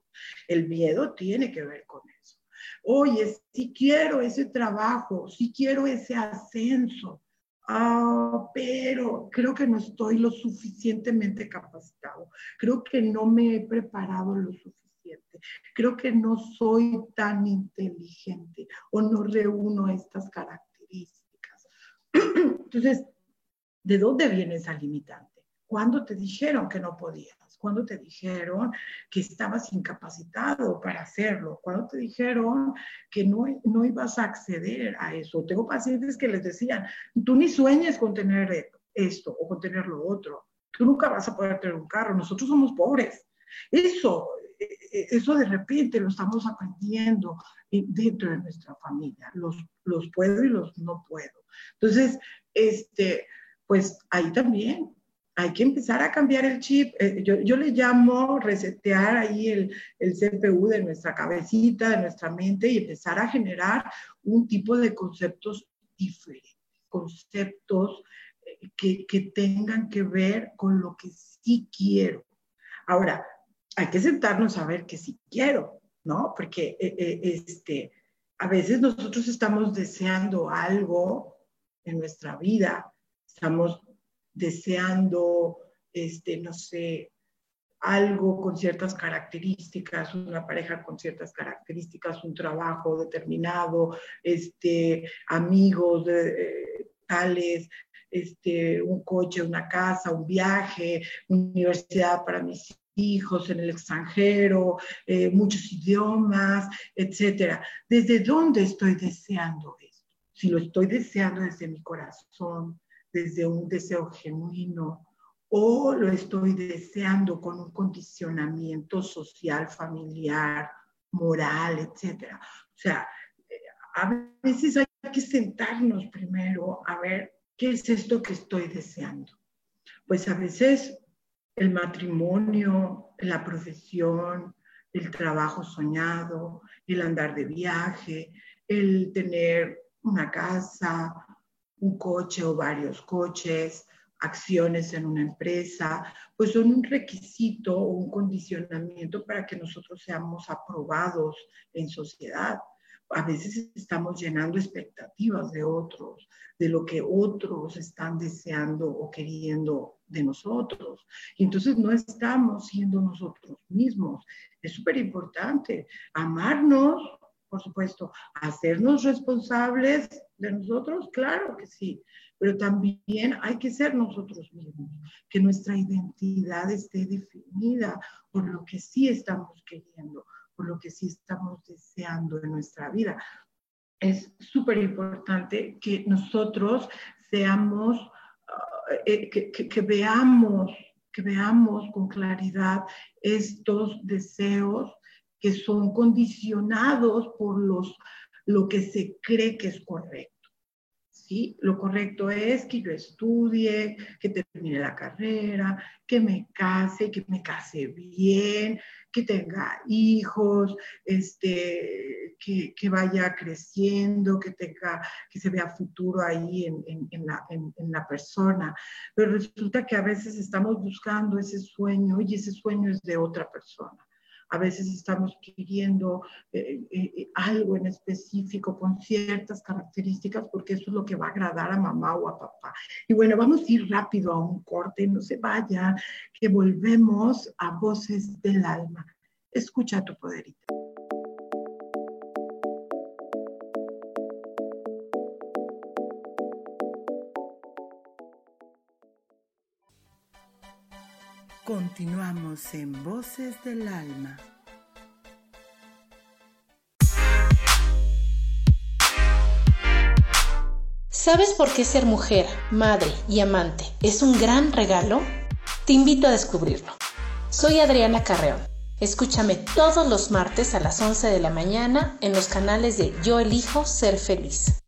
S2: El miedo tiene que ver con eso. Oye, si quiero ese trabajo, si quiero ese ascenso, ah, pero creo que no estoy lo suficientemente capacitado, creo que no me he preparado lo suficiente, creo que no soy tan inteligente o no reúno estas características. Entonces, ¿de dónde viene esa limitante? ¿Cuándo te dijeron que no podías? ¿Cuándo te dijeron que estabas incapacitado para hacerlo? ¿Cuándo te dijeron que no, no ibas a acceder a eso? Tengo pacientes que les decían, tú ni sueñes con tener esto o con tener lo otro. Tú nunca vas a poder tener un carro. Nosotros somos pobres. Eso, e, e, eso de repente lo estamos aprendiendo dentro de nuestra familia. Los, los puedo y los no puedo. Entonces, este, pues ahí también hay que empezar a cambiar el chip. Eh, yo, le llamo resetear ahí el, el, CPU de nuestra cabecita, de nuestra mente y empezar a generar un tipo de conceptos diferentes, conceptos eh, que, que tengan que ver con lo que sí quiero. Ahora, hay que sentarnos a ver que sí quiero, ¿no? Porque eh, este, a veces nosotros estamos deseando algo en nuestra vida, estamos deseando, este, no sé, algo con ciertas características, una pareja con ciertas características, un trabajo determinado, este, amigos de, tales, este, un coche, una casa, un viaje, universidad para mis hijos en el extranjero, eh, muchos idiomas, etcétera. ¿Desde dónde estoy deseando esto? Si lo estoy deseando desde mi corazón, desde un deseo genuino o lo estoy deseando con un condicionamiento social, familiar, moral, etc. O sea, eh, a veces hay que sentarnos primero a ver qué es esto que estoy deseando. Pues a veces el matrimonio, la profesión, el trabajo soñado, el andar de viaje, el tener una casa, un coche o varios coches, acciones en una empresa, pues son un requisito o un condicionamiento para que nosotros seamos aprobados en sociedad. A veces estamos llenando expectativas de otros, de lo que otros están deseando o queriendo de nosotros. Y entonces no estamos siendo nosotros mismos. Es súper importante amarnos, por supuesto, hacernos responsables de nosotros, claro que sí, pero también hay que ser nosotros mismos, que nuestra identidad esté definida por lo que sí estamos queriendo, por lo que sí estamos deseando en nuestra vida. Es súper importante que nosotros seamos, ah, eh, que veamos, que veamos con claridad estos deseos que son condicionados por los, lo que se cree que es correcto. ¿sí? Lo correcto es que yo estudie, que termine la carrera, que me case, que me case bien, que tenga hijos, este, que, que vaya creciendo, que, tenga, que se vea futuro ahí en, en, la, en, la, persona. Pero resulta que a veces estamos buscando ese sueño y ese sueño es de otra persona a veces estamos queriendo eh, eh, algo en específico con ciertas características porque eso es lo que va a agradar a mamá o a papá. Y bueno, vamos a ir rápido a un corte, no se vaya, que volvemos a Voces del Alma. Escucha tu poderito.
S3: Continuamos en Voces del Alma.
S7: ¿Sabes por qué ser mujer, madre y amante es un gran regalo? Te invito a descubrirlo. Soy Adriana Carreón. Escúchame todos los martes a las 11 de la mañana en los canales de Yo elijo ser feliz.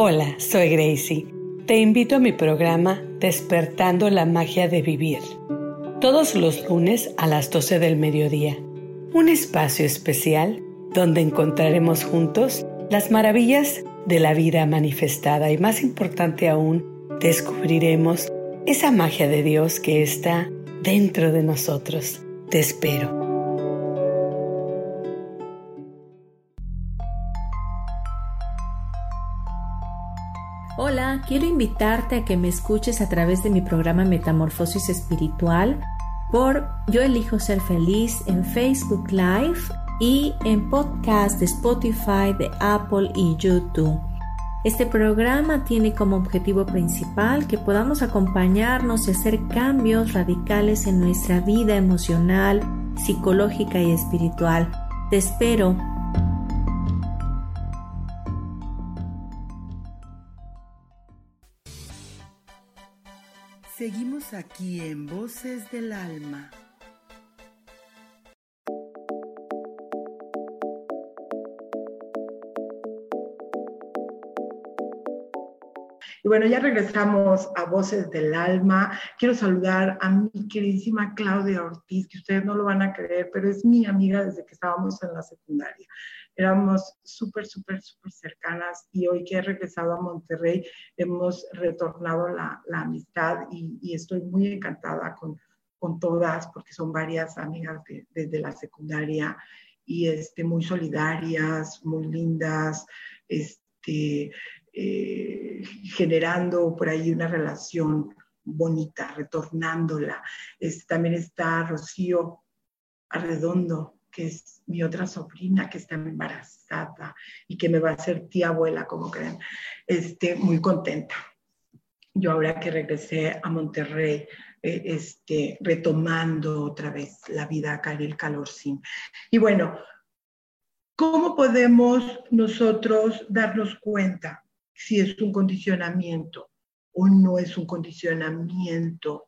S8: Hola, soy Gracie. Te invito a mi programa Despertando la Magia de Vivir. Todos los lunes a las 12 del mediodía. Un espacio especial donde encontraremos juntos las maravillas de la vida manifestada y más importante aún, descubriremos esa magia de Dios que está dentro de nosotros. Te espero.
S5: Hola, quiero invitarte a que me escuches a través de mi programa Metamorfosis Espiritual por Yo elijo ser feliz en Facebook Live y en podcast de Spotify, de Apple y YouTube. Este programa tiene como objetivo principal que podamos acompañarnos y hacer cambios radicales en nuestra vida emocional, psicológica y espiritual. Te espero.
S3: Seguimos aquí en Voces del Alma.
S2: Y bueno, ya regresamos a Voces del Alma. Quiero saludar a mi queridísima Claudia Ortiz, que ustedes no lo van a creer, pero es mi amiga desde que estábamos en la secundaria. Éramos súper, súper, súper cercanas y hoy que he regresado a Monterrey hemos retornado la, la amistad y, y, estoy muy encantada con, con todas porque son varias amigas desde la secundaria y este, muy solidarias, muy lindas, este, eh, generando por ahí una relación bonita, retornándola. también está Rocío Arredondo, que es mi otra sobrina que está embarazada y que me va a ser tía abuela, como creen. Este, muy contenta. Yo ahora que regresé a Monterrey, eh, este, retomando otra vez la vida acá en el calor sin. Y bueno, ¿cómo podemos nosotros darnos cuenta si es un condicionamiento o no es un condicionamiento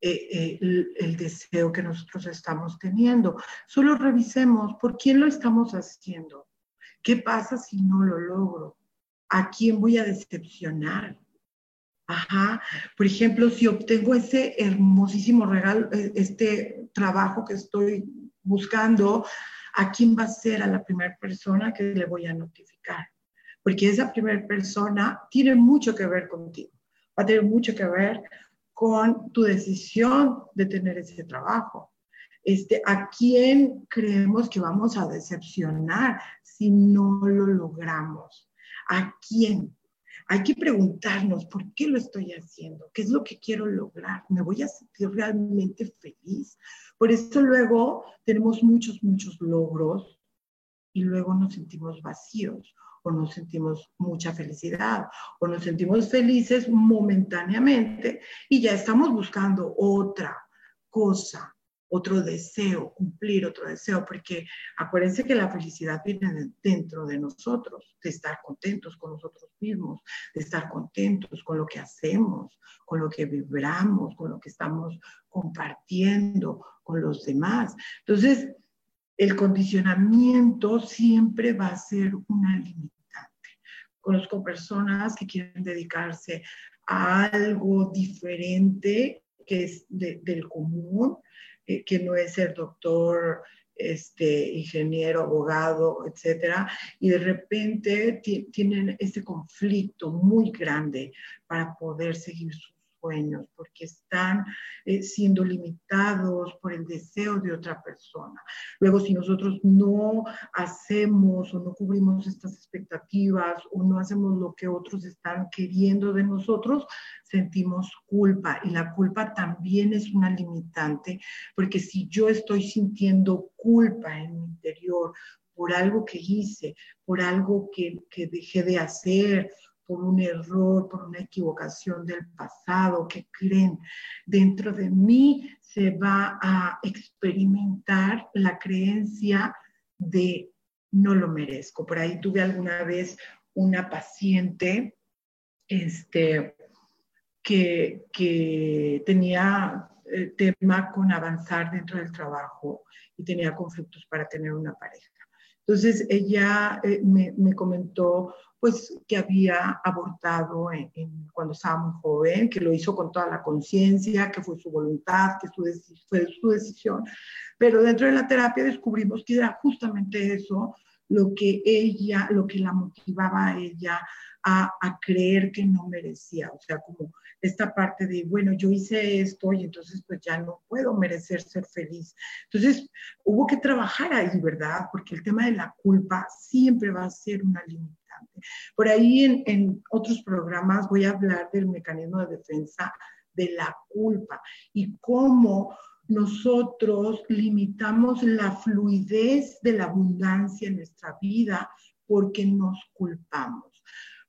S2: eh, eh, el, deseo que nosotros estamos teniendo. Solo revisemos por quién lo estamos haciendo. ¿Qué pasa si no lo logro? ¿A quién voy a decepcionar? Ajá. Por ejemplo, si obtengo ese hermosísimo regalo, eh, este trabajo que estoy buscando, ¿a quién va a ser a la primera persona que le voy a notificar? porque esa primera persona tiene mucho que ver contigo, va a tener mucho que ver con tu decisión de tener ese trabajo. Este, ¿A quién creemos que vamos a decepcionar si no lo logramos? ¿A quién? Hay que preguntarnos, ¿por qué lo estoy haciendo? ¿Qué es lo que quiero lograr? ¿Me voy a sentir realmente feliz? Por eso luego tenemos muchos, muchos logros y luego nos sentimos vacíos o nos sentimos mucha felicidad o nos sentimos felices momentáneamente y ya estamos buscando otra cosa, otro deseo, cumplir otro deseo, porque acuérdense que la felicidad viene dentro de nosotros, de estar contentos con nosotros mismos, de estar contentos con lo que hacemos, con lo que vibramos, con lo que estamos compartiendo con los demás. Entonces, el condicionamiento siempre va a ser una limitante. Conozco personas que quieren dedicarse a algo diferente que es del común, eh, que no es ser doctor, este, ingeniero, abogado, etcétera, y de repente tienen ese conflicto muy grande para poder seguir su sueños, porque están eh, siendo limitados por el deseo de otra persona. Luego, si nosotros no hacemos o no cubrimos estas expectativas o no hacemos lo que otros están queriendo de nosotros, sentimos culpa y la culpa también es una limitante, porque si yo estoy sintiendo culpa en mi interior por algo que hice, por algo que, que dejé de hacer por un error, por una equivocación del pasado, que creen dentro de mí, se va a experimentar la creencia de no lo merezco. Por ahí tuve alguna vez una paciente este, que, que tenía eh, tema con avanzar dentro del trabajo y tenía conflictos para tener una pareja. Entonces ella eh, me, me, comentó pues que había abortado en, cuando estaba muy joven, que lo hizo con toda la conciencia, que fue su voluntad, que su fue su decisión. Pero dentro de la terapia descubrimos que era justamente eso lo que ella, lo que la motivaba a ella a, a, creer que no merecía, o sea, como esta parte de, bueno, yo hice esto y entonces pues ya no puedo merecer ser feliz. Entonces hubo que trabajar ahí, ¿verdad? Porque el tema de la culpa siempre va a ser una limitante. Por ahí en, en otros programas voy a hablar del mecanismo de defensa de la culpa y cómo nosotros limitamos la fluidez de la abundancia en nuestra vida porque nos culpamos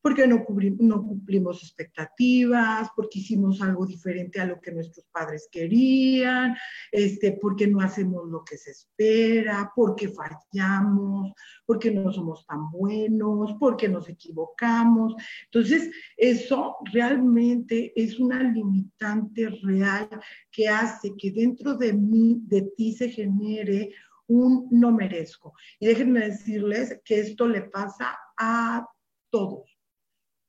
S2: porque no, no cumplimos expectativas, porque hicimos algo diferente a lo que nuestros padres querían, este, porque no hacemos lo que se espera, porque fallamos, porque no somos tan buenos, porque nos equivocamos. Entonces, eso realmente es una limitante real que hace que dentro de mí, de ti se genere un no merezco. Y déjenme decirles que esto le pasa a todos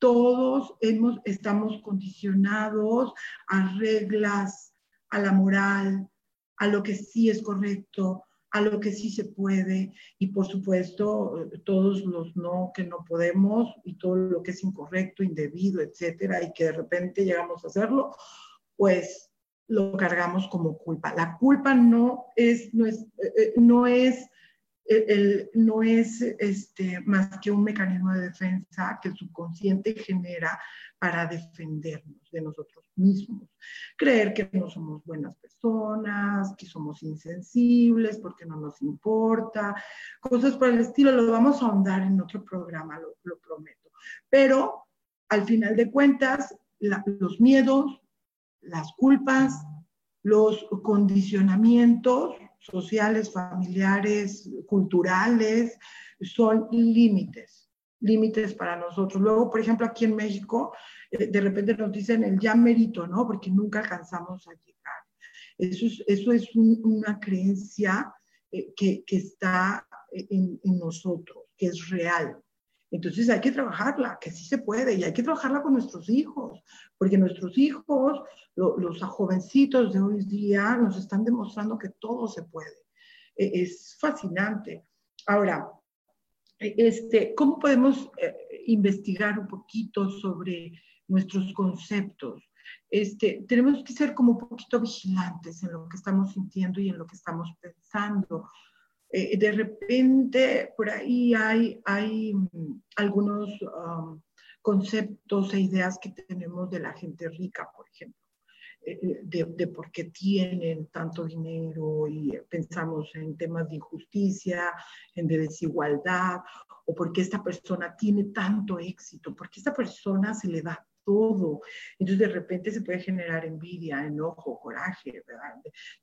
S2: todos hemos, estamos condicionados a reglas, a la moral, a lo que sí es correcto, a lo que sí se puede y por supuesto todos los no que no podemos y todo lo que es incorrecto, indebido, etcétera, y que de repente llegamos a hacerlo, pues lo cargamos como culpa. La culpa no es, no es, eh, eh, no es no es este, más que un mecanismo de defensa que el subconsciente genera para defendernos de nosotros mismos. Creer que no somos buenas personas, que somos insensibles porque no nos importa, cosas por el estilo, lo vamos a ahondar en otro programa, lo prometo. Pero al final de cuentas, los miedos, las culpas, los condicionamientos sociales, familiares, culturales, son límites, límites para nosotros. Luego, por ejemplo, aquí en México, eh, de repente nos dicen el ya mérito, ¿no? Porque nunca alcanzamos a llegar. Eso es, eso es una creencia eh, que, que, está en, en nosotros, que es real. Entonces hay que trabajarla, que sí se puede, y hay que trabajarla con nuestros hijos, porque nuestros hijos, los jovencitos de hoy día, nos están demostrando que todo se puede. E, es fascinante. Ahora, e, este, ¿cómo podemos eh, investigar un poquito sobre nuestros conceptos? Este, tenemos que ser como un poquito vigilantes en lo que estamos sintiendo y en lo que estamos pensando, eh, de repente por ahí hay, hay mm, algunos um, conceptos e ideas que tenemos de la gente rica, por ejemplo, eh, eh, de, de, por qué tienen tanto dinero y pensamos en temas de injusticia, en de desigualdad, o por qué esta persona tiene tanto éxito, por qué esta persona se le da todo. Entonces de repente se puede generar envidia, enojo, coraje,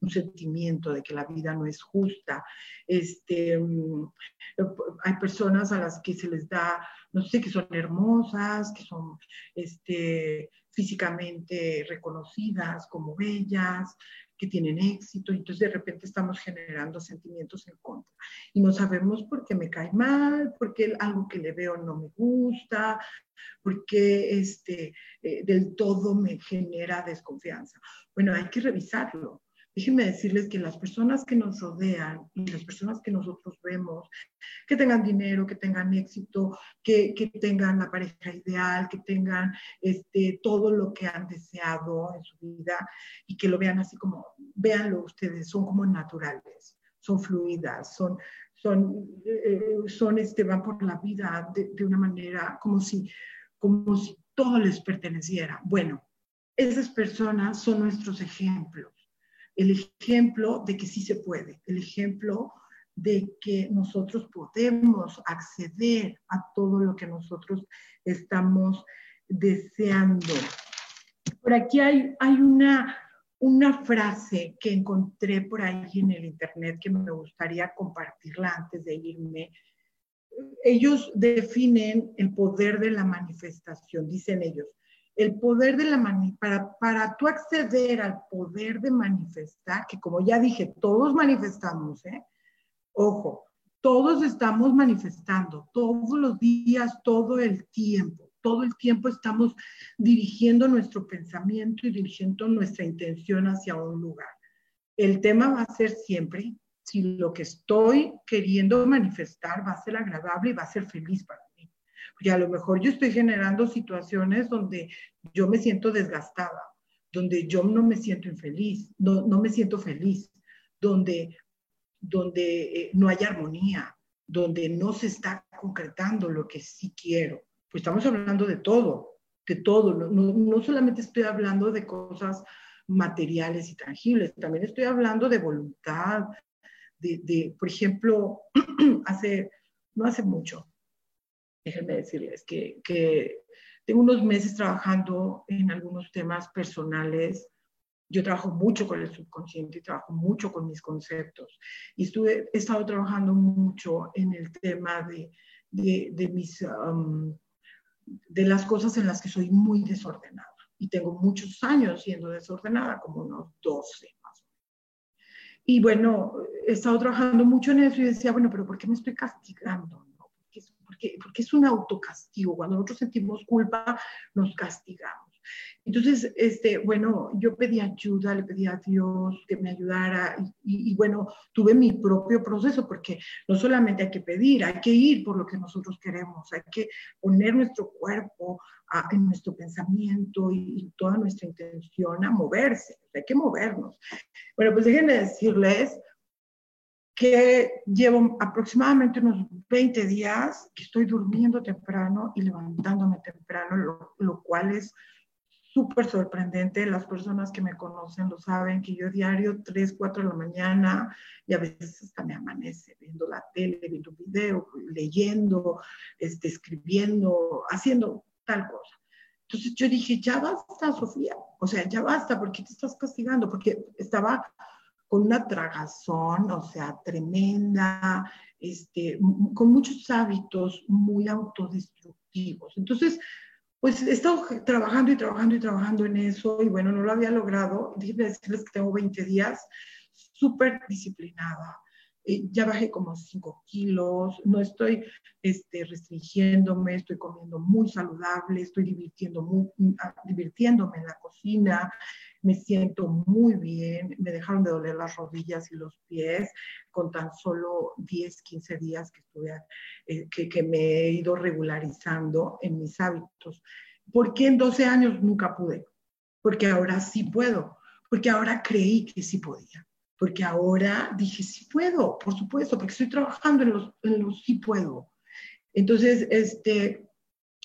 S2: un sentimiento de que la vida no es justa. Este, mm, hay personas a las que se les da, no sé, que son hermosas, que son este, físicamente reconocidas como bellas, que tienen éxito, y entonces de repente estamos generando sentimientos en contra. Y no sabemos por qué me cae mal, porque algo que le veo no me gusta, porque este, eh, del todo me genera desconfianza. Bueno, hay que revisarlo. Déjenme decirles que las personas que nos rodean y las personas que nosotros vemos, que tengan dinero, que tengan éxito, que, que tengan la pareja ideal, que tengan este, todo lo que han deseado en su vida y que lo vean así como, véanlo ustedes, son como naturales, son fluidas, son, son, eh, son este, van por la vida de, de, una manera como si, como si todo les perteneciera. Bueno, esas personas son nuestros ejemplos el ejemplo de que sí se puede, el ejemplo de que nosotros podemos acceder a todo lo que nosotros estamos deseando. Por aquí hay, hay una, una frase que encontré por ahí en el internet que me gustaría compartirla antes de irme. Ellos definen el poder de la manifestación, dicen ellos el poder de la para, para tú acceder al poder de manifestar, que como ya dije, todos manifestamos, ¿eh? Ojo, todos estamos manifestando, todos los días, todo el tiempo, todo el tiempo estamos dirigiendo nuestro pensamiento y dirigiendo nuestra intención hacia un lugar. El tema va a ser siempre si lo que estoy queriendo manifestar va a ser agradable y va a ser feliz para mí porque a lo mejor yo estoy generando situaciones donde yo me siento desgastada, donde yo no me siento infeliz, no, no me siento feliz, donde, donde eh, no hay armonía, donde no se está concretando lo que sí quiero. Pues estamos hablando de todo, de todo. No, no, solamente estoy hablando de cosas materiales y tangibles, también estoy hablando de voluntad, de, de por ejemplo, hace, no hace mucho, déjenme decirles que, que tengo unos meses trabajando en algunos temas personales. Yo trabajo mucho con el subconsciente y trabajo mucho con mis conceptos. Y estuve, he estado trabajando mucho en el tema de, de, de mis, um, de las cosas en las que soy muy desordenada. Y tengo muchos años siendo desordenada, como unos 12 más o menos. Y bueno, he estado trabajando mucho en eso y decía, bueno, pero ¿por qué me estoy castigando? Porque, es un autocastigo. Cuando nosotros sentimos culpa, nos castigamos. Entonces, este, bueno, yo pedí ayuda, le pedí a Dios que me ayudara y, bueno, tuve mi propio proceso porque no solamente hay que pedir, hay que ir por lo que nosotros queremos, hay que poner nuestro cuerpo en nuestro pensamiento y, y, toda nuestra intención a moverse, hay que movernos. Bueno, pues déjenme decirles que llevo aproximadamente unos 20 días que estoy durmiendo temprano y levantándome temprano, lo, cual es súper sorprendente. Las personas que me conocen lo saben, que yo diario 3, 4 de la mañana y a veces hasta me amanece viendo la tele, viendo video, leyendo, este, escribiendo, haciendo tal cosa. Entonces yo dije, ya basta, Sofía. O sea, ya basta, ¿por qué te estás castigando? Porque estaba con una tragazón, o sea, tremenda, este, con muchos hábitos muy autodestructivos. Entonces, pues he estado trabajando y trabajando y trabajando en eso y bueno, no lo había logrado. Déjenme decirles que tengo 20 días súper disciplinada. Eh, ya bajé como 5 kilos, no estoy este, restringiéndome, estoy comiendo muy saludable, estoy divirtiendo muy, divirtiéndome en la cocina, me siento muy bien, me dejaron de doler las rodillas y los pies con tan solo 10, 15 días que, estuve, eh, que, que me he ido regularizando en mis hábitos. ¿Por qué en 12 años nunca pude? Porque ahora sí puedo, porque ahora creí que sí podía, porque ahora dije sí puedo, por supuesto, porque estoy trabajando en los, en los sí puedo. Entonces, este,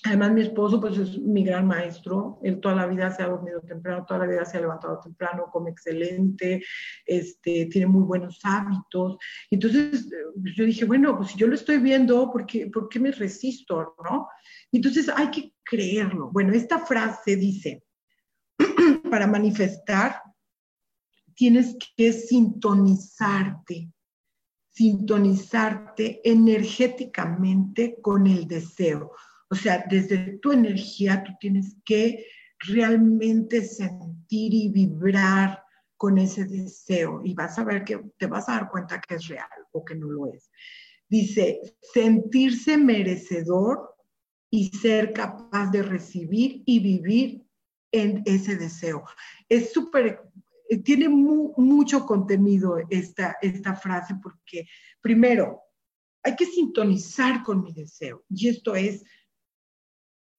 S2: Además, mi esposo, pues es mi gran maestro. Él toda la vida se ha dormido temprano, toda la vida se ha levantado temprano, come excelente, este, tiene muy buenos hábitos. Entonces, yo dije, bueno, pues si yo lo estoy viendo, ¿por qué, ¿por qué me resisto? ¿no? Entonces, hay que creerlo. Bueno, esta frase dice, para manifestar, tienes que sintonizarte, sintonizarte energéticamente con el deseo. O sea, desde tu energía tú tienes que realmente sentir y vibrar con ese deseo y vas a ver que te vas a dar cuenta que es real o que no lo es. Dice, sentirse merecedor y ser capaz de recibir y vivir en ese deseo. Es súper, tiene mucho contenido esta, esta frase porque primero, hay que sintonizar con mi deseo y esto es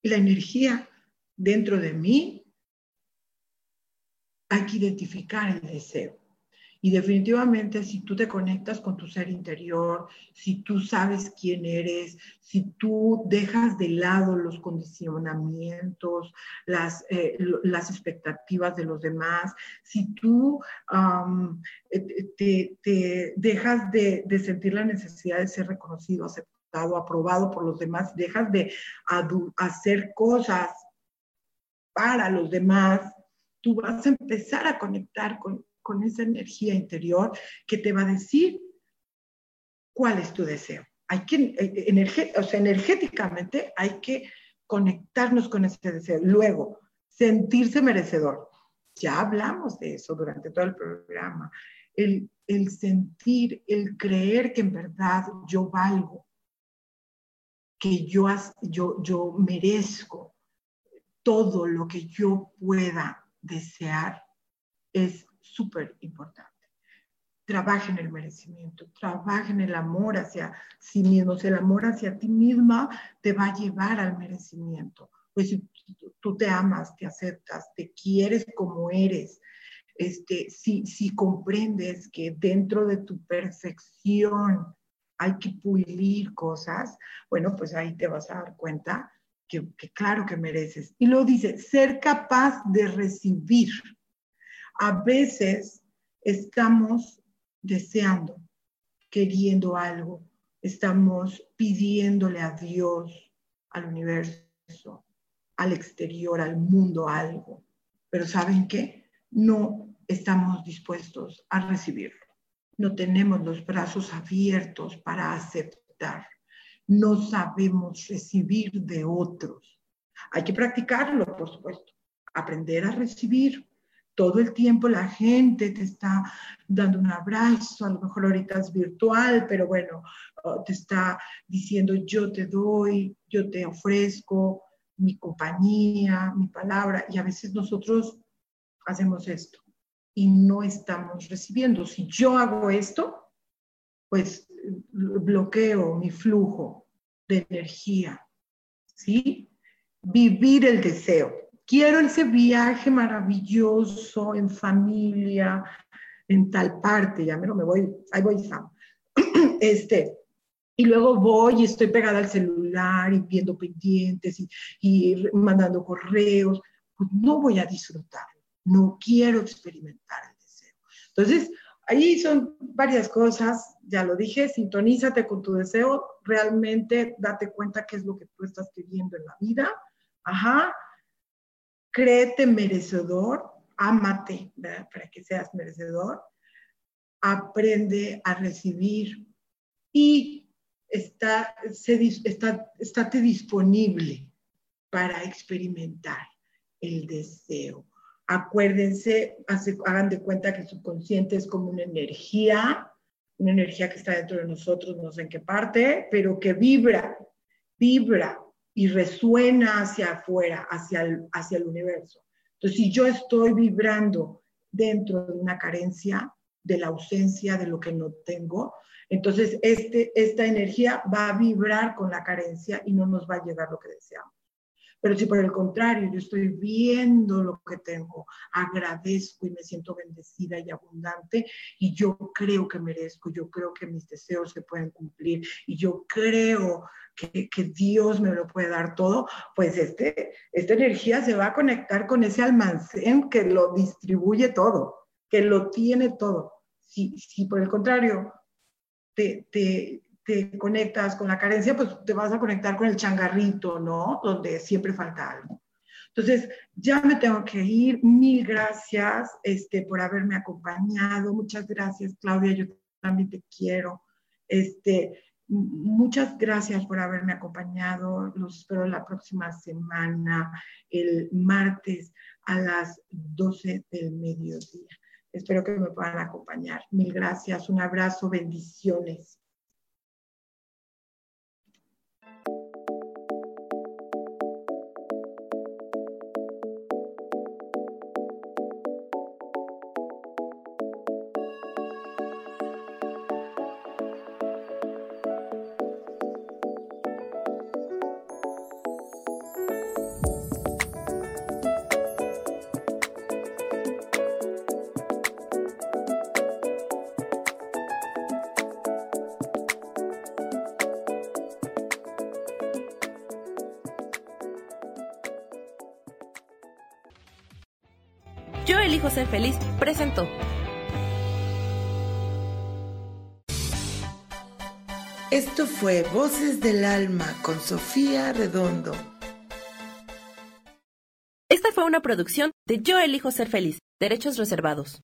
S2: la energía dentro de mí, hay que identificar el deseo. Y definitivamente si tú te conectas con tu ser interior, si tú sabes quién eres, si tú dejas de lado los condicionamientos, las, eh, las expectativas de los demás, si tú eh, te, dejas de, de sentir la necesidad de ser reconocido, aceptado, aprobado por los demás, dejas de hacer cosas para los demás, tú vas a empezar a conectar con, con esa energía interior que te va a decir cuál es tu deseo. Hay que, eh, o sea, energéticamente hay que conectarnos con ese deseo. Luego, sentirse merecedor. Ya hablamos de eso durante todo el programa. El, el sentir, el creer que en verdad yo valgo, que yo, yo, yo merezco todo lo que yo pueda desear es súper importante. trabaja en el merecimiento, trabaja en el amor hacia sí mismo. El amor hacia ti misma te va a llevar al merecimiento. Pues si tú te amas, te aceptas, te quieres como eres, este, si, si comprendes que dentro de tu perfección hay que pulir cosas, bueno, pues ahí te vas a dar cuenta que, claro que mereces. Y lo dice, ser capaz de recibir. A veces estamos deseando, queriendo algo, estamos pidiéndole a Dios, al universo, al exterior, al mundo algo. Pero ¿saben qué? No estamos dispuestos a recibirlo. No tenemos los brazos abiertos para aceptar. No sabemos recibir de otros. Hay que practicarlo, por supuesto. Aprender a recibir, todo el tiempo la gente te está dando un abrazo, a lo mejor ahorita es virtual, pero bueno, oh, te está diciendo yo te doy, yo te ofrezco mi compañía, mi palabra, y a veces nosotros hacemos esto y no estamos recibiendo. Si yo hago esto, pues bloqueo mi flujo de energía, ¿sí? Vivir el deseo quiero ese viaje maravilloso en familia, en tal parte, ya me voy, ahí voy Sam. Este, y luego voy y estoy pegada al celular y viendo pendientes y, y mandando correos, pues no voy a disfrutarlo, no quiero experimentar el deseo. Entonces, ahí son varias cosas, ya lo dije, sintonízate con tu deseo, realmente date cuenta qué es lo que tú estás queriendo en la vida, ajá, créete merecedor, ámate para que seas merecedor, aprende a recibir y está, está, estate disponible para experimentar el deseo. Acuérdense, hagan de cuenta que su consciente es como una energía, una energía que está dentro de nosotros, no sé en qué parte, pero que vibra, vibra y resuena hacia afuera, hacia el, hacia el universo. Entonces, si yo estoy vibrando dentro de una carencia, de la ausencia de lo que no tengo, entonces este, esta energía va a vibrar con la carencia y no nos va a llegar lo que deseamos. Pero si por el contrario yo estoy viendo lo que tengo, agradezco y me siento bendecida y abundante y yo creo que merezco, yo creo que mis deseos se pueden cumplir y yo creo que, que Dios me lo puede dar todo, pues este, esta energía se va a conectar con ese almacén que lo distribuye todo, que lo tiene todo. Si, si por el contrario te, te conectas con la carencia, pues te vas a conectar con el changarrito, ¿no? Donde siempre falta algo. Entonces, ya me tengo que ir. Mil gracias este, por haberme acompañado. Muchas gracias, Claudia. Yo también te quiero. Este, muchas gracias por haberme acompañado. Los espero la próxima semana, el martes a las 12 del mediodía. Espero que me puedan acompañar. Mil gracias. Un abrazo. Bendiciones.
S1: José Feliz presentó.
S3: Esto fue Voces del Alma con Sofía Redondo.
S1: Esta fue una producción de Yo elijo ser feliz, derechos reservados.